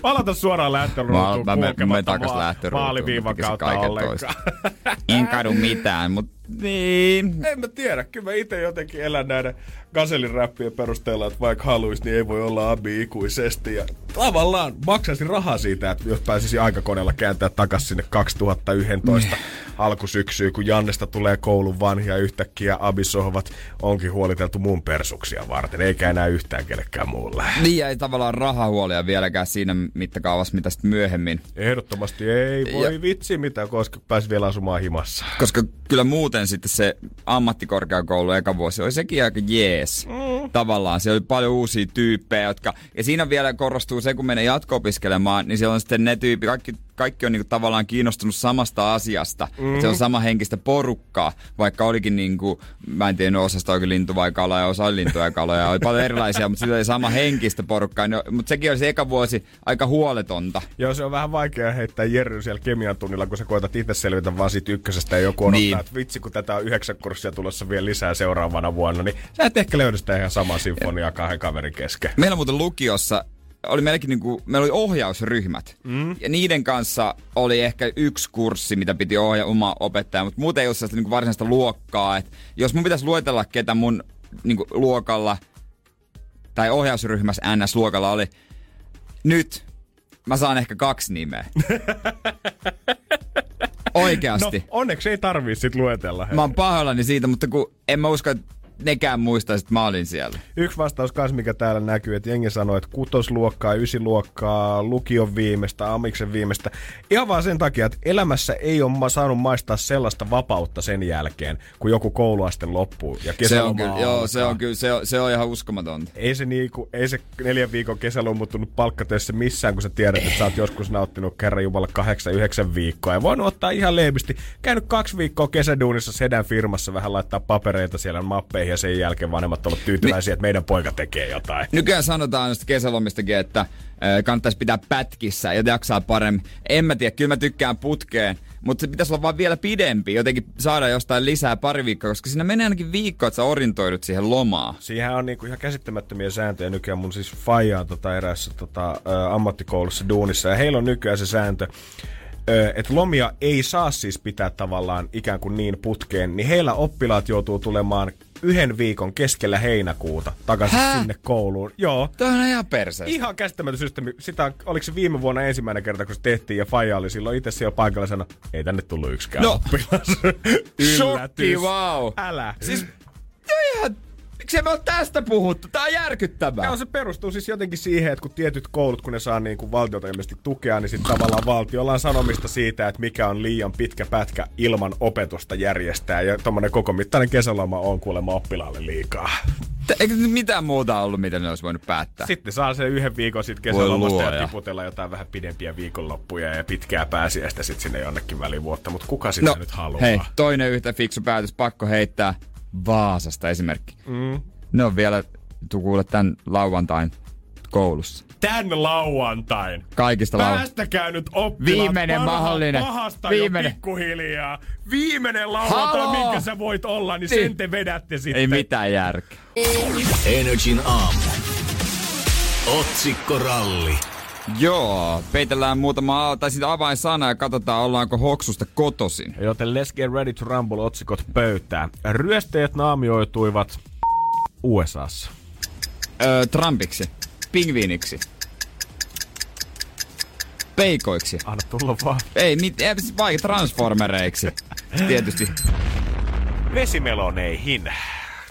Speaker 2: Palata suoraan lähtöruutuun
Speaker 3: Mä- mä- mä- menen takas lähtöruutuun,
Speaker 2: maaliviivan
Speaker 3: mä
Speaker 2: kautta ollenkaan.
Speaker 3: En kadu mitään, mutta niin.
Speaker 2: En mä tiedä. Kyllä mä itse jotenkin elän näiden Gazelin räppien perusteella, että vaikka haluaisi, niin ei voi olla abi ikuisesti. Ja tavallaan maksaisi rahaa siitä, että jos pääsisi aikakoneella kääntää takas sinne 2011 alkusyksyyn, kun Jannesta tulee koulun vanhia yhtäkkiä abisohvat onkin huoliteltu mun persuksia varten, eikä enää yhtään kellekään muulle.
Speaker 3: Niin ei tavallaan rahahuolia vieläkään siinä mittakaavassa, mitä sitten myöhemmin.
Speaker 2: Ehdottomasti ei voi
Speaker 3: Ja-
Speaker 2: vitsi mitä, koska pääsi vielä asumaan himassa.
Speaker 3: Koska kyllä muuten sitten se ammattikorkeakoulu eka vuosi oli sekin aika jees. Mm. Tavallaan siellä oli paljon uusia tyyppejä, jotka... Ja siinä vielä korostuu se, kun menee jatko-opiskelemaan, niin siellä on sitten ne tyypit, kaikki, kaikki on niinku tavallaan kiinnostunut samasta asiasta. Mm. Se on sama henkistä porukkaa, vaikka olikin niinku, mä en tiedä, osasta oikein lintu vai kala ja osa oli lintu ja kala ja oli paljon erilaisia, mutta sillä oli sama henkistä porukkaa. No, mutta sekin oli se eka vuosi aika huoletonta.
Speaker 2: Joo, se on vähän vaikea heittää Jerry siellä kemian tunnilla, kun sä koetat itse selvitä vaan siitä ykkösestä ja joku odottaa,
Speaker 3: Niin.
Speaker 2: niin. että vitsi, kun tätä on yhdeksän kurssia tulossa vielä lisää seuraavana vuonna, niin sä et ehkä löydä sitä ihan samaa sinfoniaa kahden kaverin kesken.
Speaker 3: Meillä muuten lukiossa oli meilläkin niinku, meillä oli ohjausryhmät. Mm. Ja niiden kanssa oli ehkä yksi kurssi, mitä piti ohjaa oma opettaja, mutta muuten ei ollut sellaista niinku varsinaista luokkaa. Et jos mun pitäisi luetella, ketä mun niinku, luokalla tai ohjausryhmässä NS-luokalla oli, nyt mä saan ehkä kaksi nimeä. [LAUGHS] Oikeasti.
Speaker 2: No, onneksi ei tarvii sit luetella. hei.
Speaker 3: Mä oon pahoillani siitä, mutta kun en mä usko, että nekään muistaisi, että mä olin siellä.
Speaker 2: Yksi vastaus kans, mikä täällä näkyy, että jengi sanoo, että kutosluokkaa, ysiluokkaa, lukion viimeistä, amiksen viimeistä. Ihan vaan sen takia, että elämässä ei ole ma- saanut maistaa sellaista vapautta sen jälkeen, kun joku kouluaste loppuu ja
Speaker 3: Se on kyllä, joo, se on kyllä, se on, se on ihan uskomatonta.
Speaker 2: ei se, niinku, ei se neljän viikon kesällä on muuttunut palkkatöissä missään, kun sä tiedät, että sä oot joskus nauttinut kerran jumala kahdeksan, yhdeksän viikkoa. Ja voinut ottaa ihan leipisti. Käynyt kaksi viikkoa kesäduunissa sedän firmassa, vähän laittaa papereita siellä mappeihin ja sen jälkeen vanhemmat ovat tyytyväisiä, että meidän poika tekee jotain.
Speaker 3: Nykyään sanotaan noista kesälomistakin, että kannattaisi pitää pätkissä ja jaksaa paremmin. En mä tiedä, kyllä mä tykkään putkeen, mutta se pitäisi olla vaan vielä pidempi, jotenkin saada jostain lisää pari viikkoa, koska siinä menee ainakin viikko, että sä orientoidut siihen lomaan.
Speaker 2: Siihen on niinku ihan käsittämättömiä sääntöjä nykyään. Mun siis faijaa tota eräässä tota, ä, ammattikoulussa duunissa. Ja heillä on nykyään se sääntö, että lomia ei saa siis pitää tavallaan ikään kuin niin putkeen, niin heillä oppilaat joutuu tulemaan yhden viikon keskellä heinäkuuta takaisin
Speaker 3: Hä?
Speaker 2: sinne kouluun. Joo.
Speaker 3: Toi on ihan perseestä.
Speaker 2: Ihan käsittämätön systeemi. Sitä, oliko se viime vuonna ensimmäinen kerta, kun se tehtiin ja Faija oli silloin itse siellä paikalla sanoi, ei tänne tullut yksikään
Speaker 3: No.
Speaker 2: oppilas. [LAUGHS]
Speaker 3: Shokki, wow.
Speaker 2: Älä.
Speaker 3: Siis, joo ihan, miksi me ole tästä puhuttu? Tää on järkyttävää.
Speaker 2: Joo, se perustuu siis jotenkin siihen, että kun tietyt koulut, kun ne saa niin kuin valtiolta ilmeisesti tukea, niin sitten tavallaan valtiolla on sanomista siitä, että mikä on liian pitkä pätkä ilman opetusta järjestää. Ja tommonen koko mittainen kesäloma on kuulemma oppilaalle liikaa.
Speaker 3: Eikö mitään muuta ollut, mitä ne olisi voinut päättää?
Speaker 2: Sitten saa sen yhden viikon sitten kesälomasta ja tiputella jotain vähän pidempiä viikonloppuja ja pitkää pääsiäistä sitten sinne jonnekin välivuotta. Mutta kuka sitä
Speaker 3: No,
Speaker 2: nyt haluaa?
Speaker 3: hei, toinen yhtä fiksu päätös, pakko heittää Vaasasta esimerkki. Mm. Ne on vielä, tuu kuule, tämän lauantain koulussa.
Speaker 2: Tän lauantain.
Speaker 3: Kaikista lau...
Speaker 2: Päästäkää nyt oppilaat
Speaker 3: Viimeinen
Speaker 2: parha-
Speaker 3: mahdollinen.
Speaker 2: Pahasta
Speaker 3: Viimeinen.
Speaker 2: jo pikkuhiljaa. Viimeinen lauantai,
Speaker 3: Haloo!
Speaker 2: minkä sä voit olla, niin
Speaker 3: Niin.
Speaker 2: sen te vedätte sitten.
Speaker 3: Ei mitään järkeä.
Speaker 1: Energin aamu. Otsikkoralli.
Speaker 3: Joo, peitellään muutama tai sitten avainsana ja katsotaan ollaanko hoksusta kotosin.
Speaker 2: Joten let's get ready to rumble otsikot pöytään. Ryöstäjät naamioituivat USAssa.
Speaker 3: Öö, Trumpiksi, pingviiniksi, peikoiksi.
Speaker 2: Anna tulla vaan.
Speaker 3: Ei, mit, ei siis vaikka transformereiksi. Tietysti.
Speaker 2: Vesimeloneihin.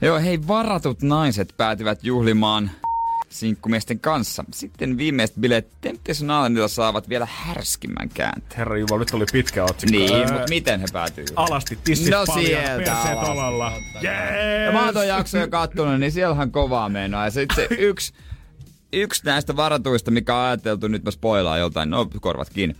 Speaker 2: Joo, hei,
Speaker 3: varatut naiset päätyvät juhlimaan sinkkumiesten kanssa. Sitten viimeiset bileet Temptation Islandilla saavat vielä härskimmän käänteen.
Speaker 2: Herra Jumala, nyt oli pitkä otsikko.
Speaker 3: Niin,
Speaker 2: Ää,
Speaker 3: mutta miten he päätyy?
Speaker 2: Alasti tissit
Speaker 3: No
Speaker 2: paljon,
Speaker 3: sieltä
Speaker 2: perseet
Speaker 3: alas.
Speaker 2: olalla. Yes!
Speaker 3: Ja mä oon jo kattonut, niin siellähän kovaa menoa. Ja sitten se yksi, yksi näistä varatuista, mikä on ajateltu, nyt mä spoilaan joltain, no korvat kiinni.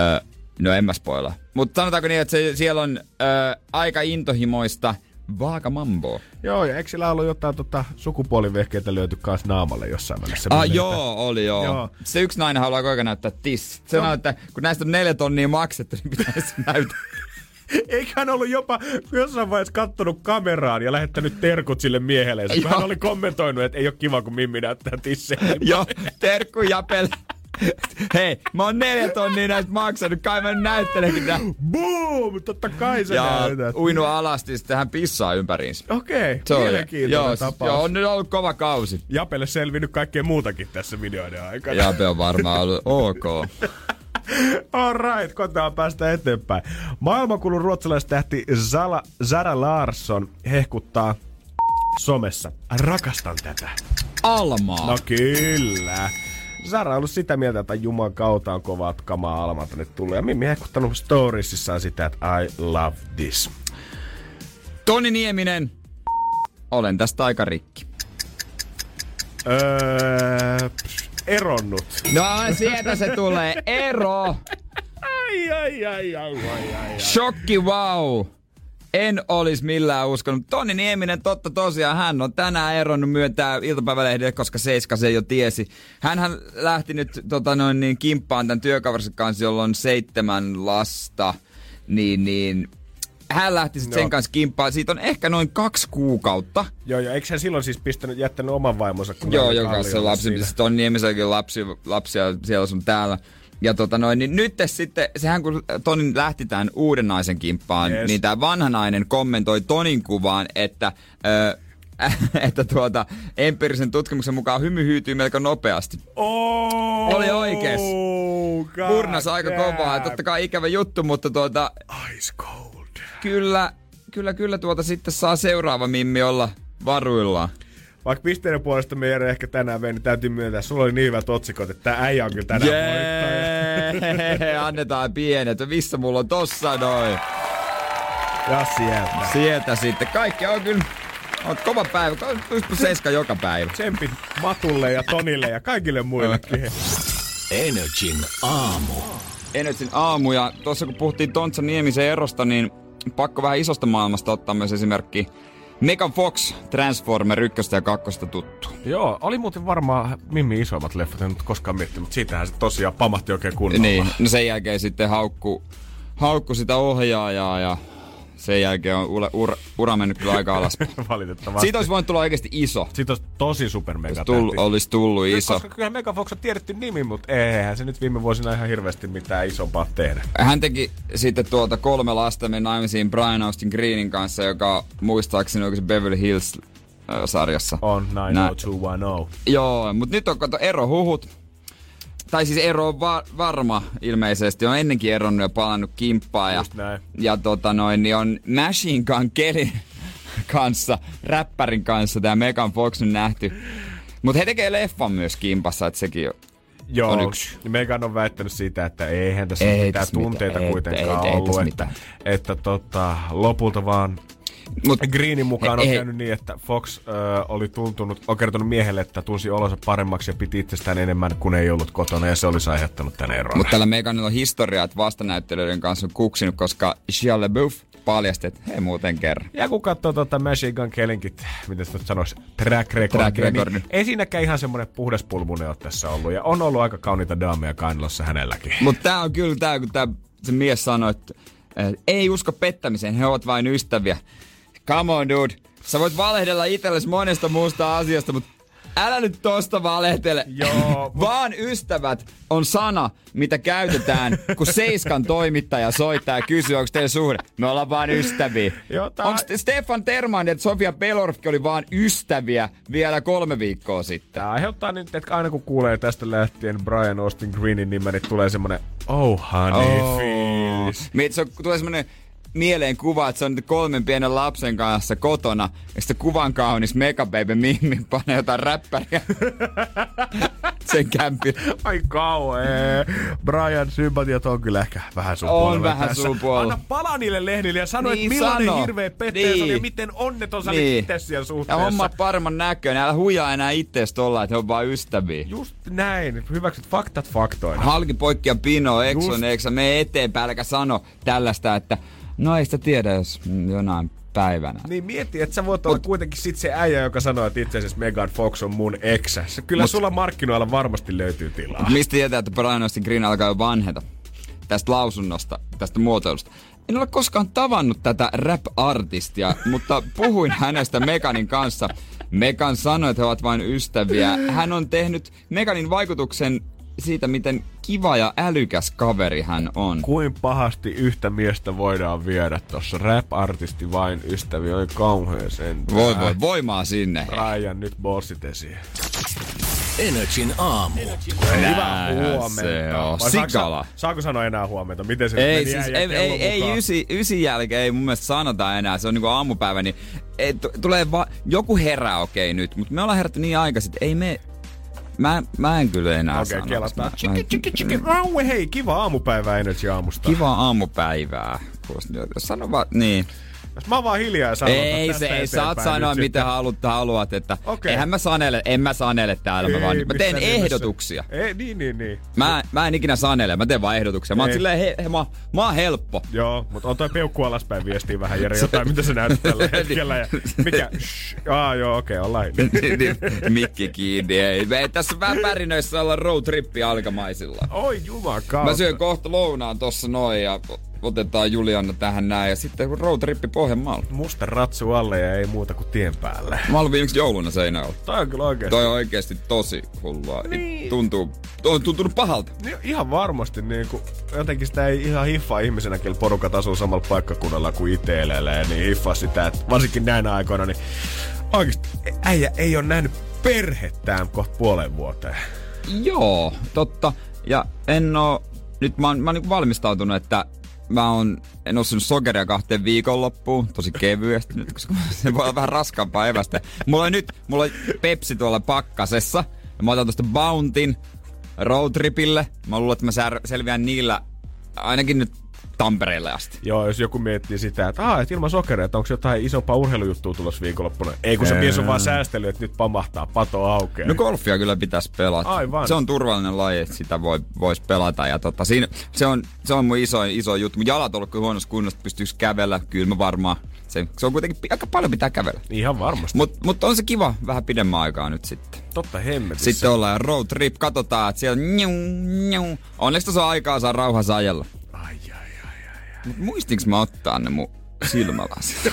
Speaker 3: Öö, no en mä spoilaa. Mutta sanotaanko niin, että se, siellä on öö, aika intohimoista vaakamamboa.
Speaker 2: Joo, ja eikö sillä ollut jotain tota, sukupuolivehkeitä löyty kans naamalle jossain välissä?
Speaker 3: Ah, joo, oli joo.
Speaker 2: Joo.
Speaker 3: Se yksi nainen haluaa koko ajan näyttää tiss. Se sanoo, että kun näistä on neljä tonnia maksettu, niin pitäisi näyttää. [LAUGHS]
Speaker 2: Eikö hän ollut jopa jossain vaiheessa kattonut kameraan ja lähettänyt terkut sille miehelle, hän oli kommentoinut, että ei ole kiva, kun Mimmi näyttää tissejä. [LAUGHS]
Speaker 3: Joo, terkku Japel. [LAUGHS] Hei, mä oon neljä tonnia näistä maksanut, kai mä näyttelenkin tää.
Speaker 2: Boom! Totta kai sä
Speaker 3: Ja
Speaker 2: näytät.
Speaker 3: uinu alasti, sitten hän pissaa ympäriinsä.
Speaker 2: Okei,
Speaker 3: oli,
Speaker 2: mielenkiintoinen
Speaker 3: joo,
Speaker 2: tapaus.
Speaker 3: joo, on nyt ollut kova kausi.
Speaker 2: Japelle selvinnyt kaikkea muutakin tässä videoiden aikana.
Speaker 3: Jape on varmaan ollut ok. [LAUGHS]
Speaker 2: Alright, kotaan päästä eteenpäin. Maailmankulun ruotsalaistähti Zala, Zara Larsson hehkuttaa somessa. Rakastan tätä.
Speaker 3: Almaa.
Speaker 2: No kyllä. Sara on ollut sitä mieltä, että Juman kautta on kovat kamaa almalta nyt tullut. Ja Mimmi hehkuttanut storiesissaan sitä, että I love this.
Speaker 3: Toni Nieminen. Olen tästä aika rikki.
Speaker 2: Öö, eronnut.
Speaker 3: No sieltä se tulee. Ero.
Speaker 2: Ai, ai, ai, ai, ai, ai, ai.
Speaker 3: Shokki wow. En olisi millään uskonut. Toni Nieminen, totta tosiaan, hän on tänään eronnut myöntää iltapäivälehdelle, koska Seiska se jo tiesi. Hänhän lähti nyt tota noin, niin, kimppaan tämän työkaverinsa kanssa, jolla on seitsemän lasta. Niin, niin hän lähti sitten sen kanssa kimppaan. Siitä on ehkä noin kaksi kuukautta.
Speaker 2: Joo, joo, eikö hän silloin siis pistänyt, jättänyt oman vaimonsa? Kun
Speaker 3: Joo, joka se
Speaker 2: kalliolla
Speaker 3: lapsi, sitten on Niemiselläkin lapsi, lapsia siellä sun täällä. Ja tota noin, niin nyt sitten, sehän kun Tonin lähti tämän uuden naisen kimppaan,
Speaker 2: Yes.
Speaker 3: niin tämä vanha nainen kommentoi Tonin kuvaan, että, ö, [LAUGHS] että tuota, empiirisen tutkimuksen mukaan hymy hyytyy melko nopeasti.
Speaker 2: Oh,
Speaker 3: Oli oikees. Purnas aika kovaa, totta kai ikävä juttu, mutta tuota,
Speaker 2: Ice cold.
Speaker 3: kyllä, kyllä, kyllä tuota sitten saa seuraava Mimmi olla varuillaan.
Speaker 2: Vaikka pisteiden puolesta me Jere ehkä tänään vei, niin täytyy myöntää, sulla oli niin hyvät otsikot, että tää äijä on kyllä tänään.
Speaker 3: Jee, [LAUGHS] annetaan pienet. Missä mulla on tossa noin?
Speaker 2: Ja sieltä.
Speaker 3: Sieltä sitten. Kaikki on kyllä... On kova päivä. 1 joka päivä.
Speaker 2: Tsempit Matulle ja Tonille ja kaikille muillekin.
Speaker 1: Energin aamu.
Speaker 3: Energyn aamu ja tuossa kun puhuttiin Tontsa Niemisen erosta, niin pakko vähän isosta maailmasta ottaa myös esimerkki Megan Fox, Transformer 1 ja 2 tuttu.
Speaker 2: Joo, oli muuten varmaan Mimmi isoimmat leffat, en nyt koskaan miettinyt, mutta siitähän se tosiaan pamahti oikein kunnolla.
Speaker 3: Niin, no sen jälkeen sitten haukku, haukku sitä ohjaajaa ja sen jälkeen on ura, ura, ura mennyt kyllä aika alas. [LAUGHS]
Speaker 2: Valitettavasti.
Speaker 3: Siitä olisi voinut tulla oikeasti iso.
Speaker 2: Siitä olisi tosi super mega
Speaker 3: Tullu, olisi tullut iso.
Speaker 2: Koska kyllä Megan Fox on tiedetty nimi, mutta eihän se nyt viime vuosina ihan hirveästi mitään isompaa tehdä.
Speaker 3: Hän teki sitten tuolta kolme lasta me naimisiin Brian Austin Greenin kanssa, joka muistaakseni se Beverly Hills äh, sarjassa.
Speaker 2: On 90210.
Speaker 3: Joo, mutta nyt on kato erohuhut. Tai siis ero on va- varma ilmeisesti. On ennenkin eronnut ja palannut kimppaa. Ja, ja tota noin, niin on Machine Gun Kelly [LAUGHS] kanssa, räppärin kanssa, tämä Megan Fox on nähty. Mutta he tekee leffan myös kimpassa, että sekin on
Speaker 2: Joo,
Speaker 3: on yksi.
Speaker 2: niin Megan on väittänyt siitä, että eihän tässä
Speaker 3: Ei
Speaker 2: mitään
Speaker 3: tässä
Speaker 2: tunteita
Speaker 3: mitään, ei-
Speaker 2: kuitenkaan
Speaker 3: ei- ei
Speaker 2: ollut.
Speaker 3: tässä
Speaker 2: että,
Speaker 3: mitään.
Speaker 2: että tota, lopulta vaan
Speaker 3: Mut,
Speaker 2: Greenin mukaan
Speaker 3: He-
Speaker 2: on käynyt niin, että Fox ö, oli tuntunut, on kertonut miehelle, että tunsi olonsa paremmaksi ja piti itsestään enemmän, kun ei ollut kotona, ja se olisi aiheuttanut tänne eron.
Speaker 3: Mutta tällä Meganilla on historia, että vastanäyttelijöiden kanssa on kuksinut, koska Shia LaBeouf paljasti, että hei muuten kerran.
Speaker 2: Ja kun katsoo tuota Machine Gun Kellinkit, miten sitä sanoisi, track record,
Speaker 3: Track recordin.
Speaker 2: niin ei siinäkään ihan semmoinen puhdaspulmunen ole tässä ollut. Ja on ollut aika kauniita daameja kainalossa hänelläkin.
Speaker 3: Mutta tää on kyllä tää, kun tää, se mies sanoi, että ei usko pettämiseen, he ovat vain ystäviä. Come on dude, sä voit valehdella itsellesi monesta muusta asiasta, mutta älä nyt tosta valehtele.
Speaker 2: Joo,
Speaker 3: Vaan ystävät on sana, mitä käytetään, kun Seiskan toimittaja soittaa ja kysyy, onko teillä suhde. Me ollaan vaan ystäviä.
Speaker 2: Joo, tää-
Speaker 3: Onko Stefan Terman ja Sofia Pelorfki oli vaan ystäviä vielä kolme viikkoa sitten?
Speaker 2: Tämä aiheuttaa nyt, että aina kun kuulee tästä lähtien Brian Austin Greenin nimen, niin tulee semmonen oh honey
Speaker 3: Oh.
Speaker 2: fiilis.
Speaker 3: Miet, se on, tulee semmonen mieleen kuva, että se on nyt kolmen pienen lapsen kanssa kotona, ja sitten kuvan kaunis megababy Mimmi panee jotain räppäriä [LAUGHS] sen kämpillä.
Speaker 2: Ai kauhea. Brian, sympatiat on kyllä ehkä vähän sun
Speaker 3: On vähän
Speaker 2: tässä.
Speaker 3: sun puolella.
Speaker 2: Anna pala niille lehdille ja sano,
Speaker 3: Niin
Speaker 2: että millainen
Speaker 3: sano.
Speaker 2: hirveä pettäjä
Speaker 3: Niin.
Speaker 2: niin. ja miten onneton sä niin. itse siellä
Speaker 3: Ja
Speaker 2: suhteessa.
Speaker 3: homma paremman näköinen. Älä huijaa enää ittees tolla, että he on vaan ystäviä.
Speaker 2: Just näin. Hyväksyt faktat faktoina.
Speaker 3: Halki poikki ja pino, ekson, eksä, mene eteenpäin, äläkä sano tällaista, että no ei sitä tiedä, jos jonain päivänä.
Speaker 2: Niin mieti, että sä voit olla kuitenkin sit se äijä, joka sanoo, että itse asiassa Megan Fox on mun eksä. Kyllä
Speaker 3: Mut-
Speaker 2: sulla markkinoilla varmasti löytyy tilaa.
Speaker 3: Mistä tietää, että Brian Austin Green alkaa jo vanheta tästä lausunnosta, tästä muotoilusta? En ole koskaan tavannut tätä rap-artistia, [LAUGHS] mutta puhuin hänestä Meganin kanssa. Megan sanoi, että he ovat vain ystäviä. Hän on tehnyt Meganin vaikutuksen siitä, miten kiva ja älykäs kaveri hän on.
Speaker 2: Kuin pahasti yhtä miestä voidaan viedä tossa rap-artisti vain ystäviä, oi kauhea sen.
Speaker 3: Voi voi, voimaa sinne.
Speaker 2: Ryan, nyt bossit esiin.
Speaker 1: Energin aamu.
Speaker 2: Hyvää huomenta.
Speaker 3: se on.
Speaker 2: Vai
Speaker 3: Sikala.
Speaker 2: saako sanoa enää huomenta? Miten se
Speaker 3: Ei,
Speaker 2: meni
Speaker 3: siis, ei, ei, ei ysi, ysi jälkeen ei mun mielestä sanota enää, se on niinku aamupäivä, niin ei, t- tulee va- joku herää okei okay, nyt, mutta me ollaan herätty niin aikaisin, että ei me, mä, mä en kyllä enää
Speaker 2: Okei,
Speaker 3: sano. Mä-
Speaker 2: Chiki, chiki, chiki. Raue, hei, kiva aamupäivä Energy aamusta.
Speaker 3: Kivaa aamupäivää. Sano vaan, niin.
Speaker 2: Jos mä oon vaan hiljaa ja sanon
Speaker 3: Ei se, ei saat sanoa mitä haluat, haluat, että
Speaker 2: Okei.
Speaker 3: eihän mä sanele, en mä sanele täällä, mä, vaan, mä teen
Speaker 2: nimessä.
Speaker 3: ehdotuksia.
Speaker 2: Ei, niin, niin, niin.
Speaker 3: Mä, mä en ikinä sanele, mä teen vaan ehdotuksia. Mä oon
Speaker 2: Ei.
Speaker 3: silleen, he, he, mä, mä oon helppo.
Speaker 2: Joo, mutta on toi peukku alaspäin viestiä vähän Jere jotain, mitä sä näytät tällä [LAUGHS] hetkellä. Ja mikä? Shh. Aa, joo, okei, okay, ollaan.
Speaker 3: Niin, Mikki kiinni, ei. Me ei tässä vähän pärinöissä olla road trippi alkamaisilla.
Speaker 2: Oi jumakauta.
Speaker 3: Mä syön kohta lounaan tossa noin ja otetaan Julianna tähän näin ja sitten road trippi Pohjanmaalla.
Speaker 2: Musta ratsu alle ja ei muuta kuin tien päälle.
Speaker 3: Mä olin viimeksi jouluna seinällä.
Speaker 2: Toi on kyllä oikeesti.
Speaker 3: Toi on oikeesti tosi hullua.
Speaker 2: Niin.
Speaker 3: Tuntuu, on tuntunut pahalta.
Speaker 2: Niin, ihan varmasti niin kuin, jotenkin sitä ei ihan hiffaa ihmisenä, kun porukat asuu samalla paikkakunnalla kuin itse elelee, niin hiffaa sitä, että varsinkin näinä aikoina, niin oikeasti äijä ei ole nähnyt perhettään kohta puolen vuoteen.
Speaker 3: Joo, totta. Ja en oo, nyt mä oon, mä oon niinku valmistautunut, että mä oon, en oo syönyt sokeria kahteen viikonloppuun, tosi kevyesti nyt, koska se voi olla vähän raskaampaa evästä. Mulla on nyt, mulla on Pepsi tuolla pakkasessa, ja mä otan tosta Bountyn roadtripille. Mä luulen, että mä selviän niillä ainakin nyt Tampereelle asti.
Speaker 2: Joo, jos joku miettii sitä, että, ah, että ilman sokereita, onko jotain isompaa urheilujuttua tulossa viikonloppuna? Ei, kun se mies on vaan säästellyt, että nyt pamahtaa, pato aukeaa.
Speaker 3: No golfia kyllä pitäisi pelata.
Speaker 2: Aivan.
Speaker 3: Se on turvallinen laji, että sitä voi, voisi pelata. Ja tota, siinä, se, on, se on mun iso, iso juttu. Mun jalat on ollut huonossa kunnossa, pystyykö kävellä. Kyllä mä varmaan. Se, se on kuitenkin aika paljon pitää kävellä.
Speaker 2: Ihan varmasti.
Speaker 3: Mutta mut on se kiva vähän pidemmän aikaa nyt sitten.
Speaker 2: Totta hemmetissä.
Speaker 3: Sitten ollaan road trip, katsotaan, että siellä nju, nju. Onneksi tuossa on aikaa saa rauhassa ajella. Mut muistinko mä ottaa ne mun silmälasit? [LAUGHS]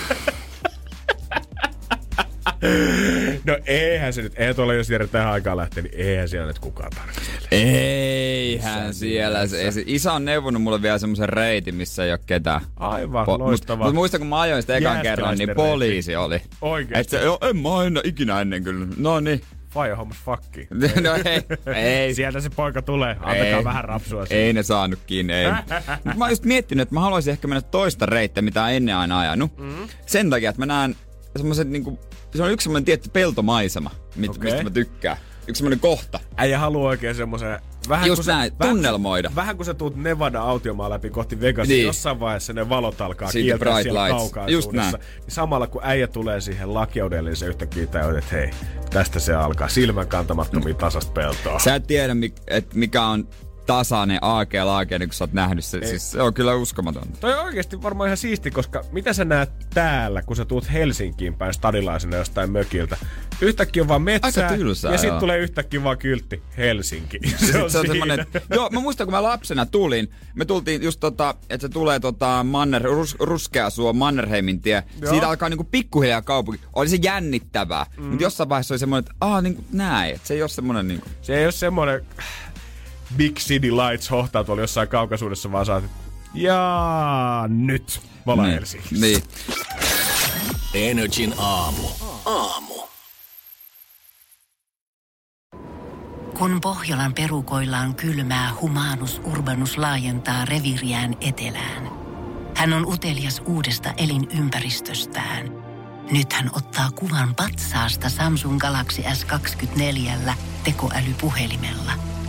Speaker 2: No eihän se nyt, ei tuolla jos Jere tähän aikaan lähtee, niin eihän siellä nyt kukaan tarkastele.
Speaker 3: Eihän siellä. Se, se, isä on neuvonut mulle vielä semmoisen reitin, missä ei ole ketään.
Speaker 2: Aivan,
Speaker 3: Po-
Speaker 2: loistavaa.
Speaker 3: Mutta muistan, kun mä ajoin sitä ekan kerran, niin
Speaker 2: reitti.
Speaker 3: poliisi oli.
Speaker 2: Oikeesti?
Speaker 3: Et se, "Joo, en mä aina ikinä ennen kyllä. No niin.
Speaker 2: Faija hommas fakki.
Speaker 3: no ei, ei. [LAUGHS]
Speaker 2: Sieltä se poika tulee. Antakaa
Speaker 3: ei,
Speaker 2: vähän rapsua
Speaker 3: Ei ne saanut kiinni, ei. Mut [LAUGHS] mä oon just miettinyt, että mä haluaisin ehkä mennä toista reittiä, mitä on ennen aina ajanut. Mm. Sen takia, että mä näen semmoiset niinku, se on yksi semmoinen tietty peltomaisema, mit,
Speaker 2: Okei.
Speaker 3: mistä mä tykkään. Yksi semmoinen kohta.
Speaker 2: Äijä haluaa oikein semmoisen... Vähän
Speaker 3: Just näin,
Speaker 2: vähän sä-
Speaker 3: tunnelmoida.
Speaker 2: Vähän kun sä tuut Nevada autiomaan läpi kohti Vegasia,
Speaker 3: Niin.
Speaker 2: jossain vaiheessa ne valot alkaa
Speaker 3: Siitä
Speaker 2: kieltää siellä
Speaker 3: lights.
Speaker 2: kaukaisuudessa. Niin samalla kun äijä tulee siihen lakioudelle, niin se yhtäkkiä tajuu, että hei, tästä se alkaa. Silmän kantamattomia tasasta peltoa.
Speaker 3: Sä et tiedä, mikä on tasainen aakea laakea, niin kun sä oot nähnyt se. Siis se on kyllä uskomatonta.
Speaker 2: Toi on oikeasti varmaan ihan siisti, koska mitä sä näet täällä, kun sä tuut Helsinkiin päin stadilaisena jostain mökiltä? Yhtäkkiä on vaan metsää,
Speaker 3: Aika tylsää,
Speaker 2: ja sitten tulee yhtäkkiä vaan kyltti Helsinki. se, [LAUGHS]
Speaker 3: Se
Speaker 2: on,
Speaker 3: on
Speaker 2: siinä.
Speaker 3: semmonen, [LAUGHS] joo, mä muistan, kun mä lapsena tulin, me tultiin just tota, että se tulee tota Manner, rus, ruskea suo Mannerheimin tie.
Speaker 2: Joo.
Speaker 3: Siitä alkaa niinku pikkuhiljaa kaupunki. Oli se jännittävää. Mm. Mutta jossain vaiheessa oli semmoinen, että aah, niinku näin. Että se ei ole semmoinen niinku.
Speaker 2: Se ei ole semmoinen Big City Lights hohtaa tuolla jossain kaukaisuudessa, vaan saat, ja nyt mä ollaan
Speaker 3: niin.
Speaker 2: Helsingissä.
Speaker 3: niin.
Speaker 1: Energin aamu. Aamu.
Speaker 5: Kun Pohjolan perukoillaan kylmää, humanus urbanus laajentaa reviriään etelään. Hän on utelias uudesta elinympäristöstään. Nyt hän ottaa kuvan patsaasta Samsung Galaxy S24 tekoälypuhelimella.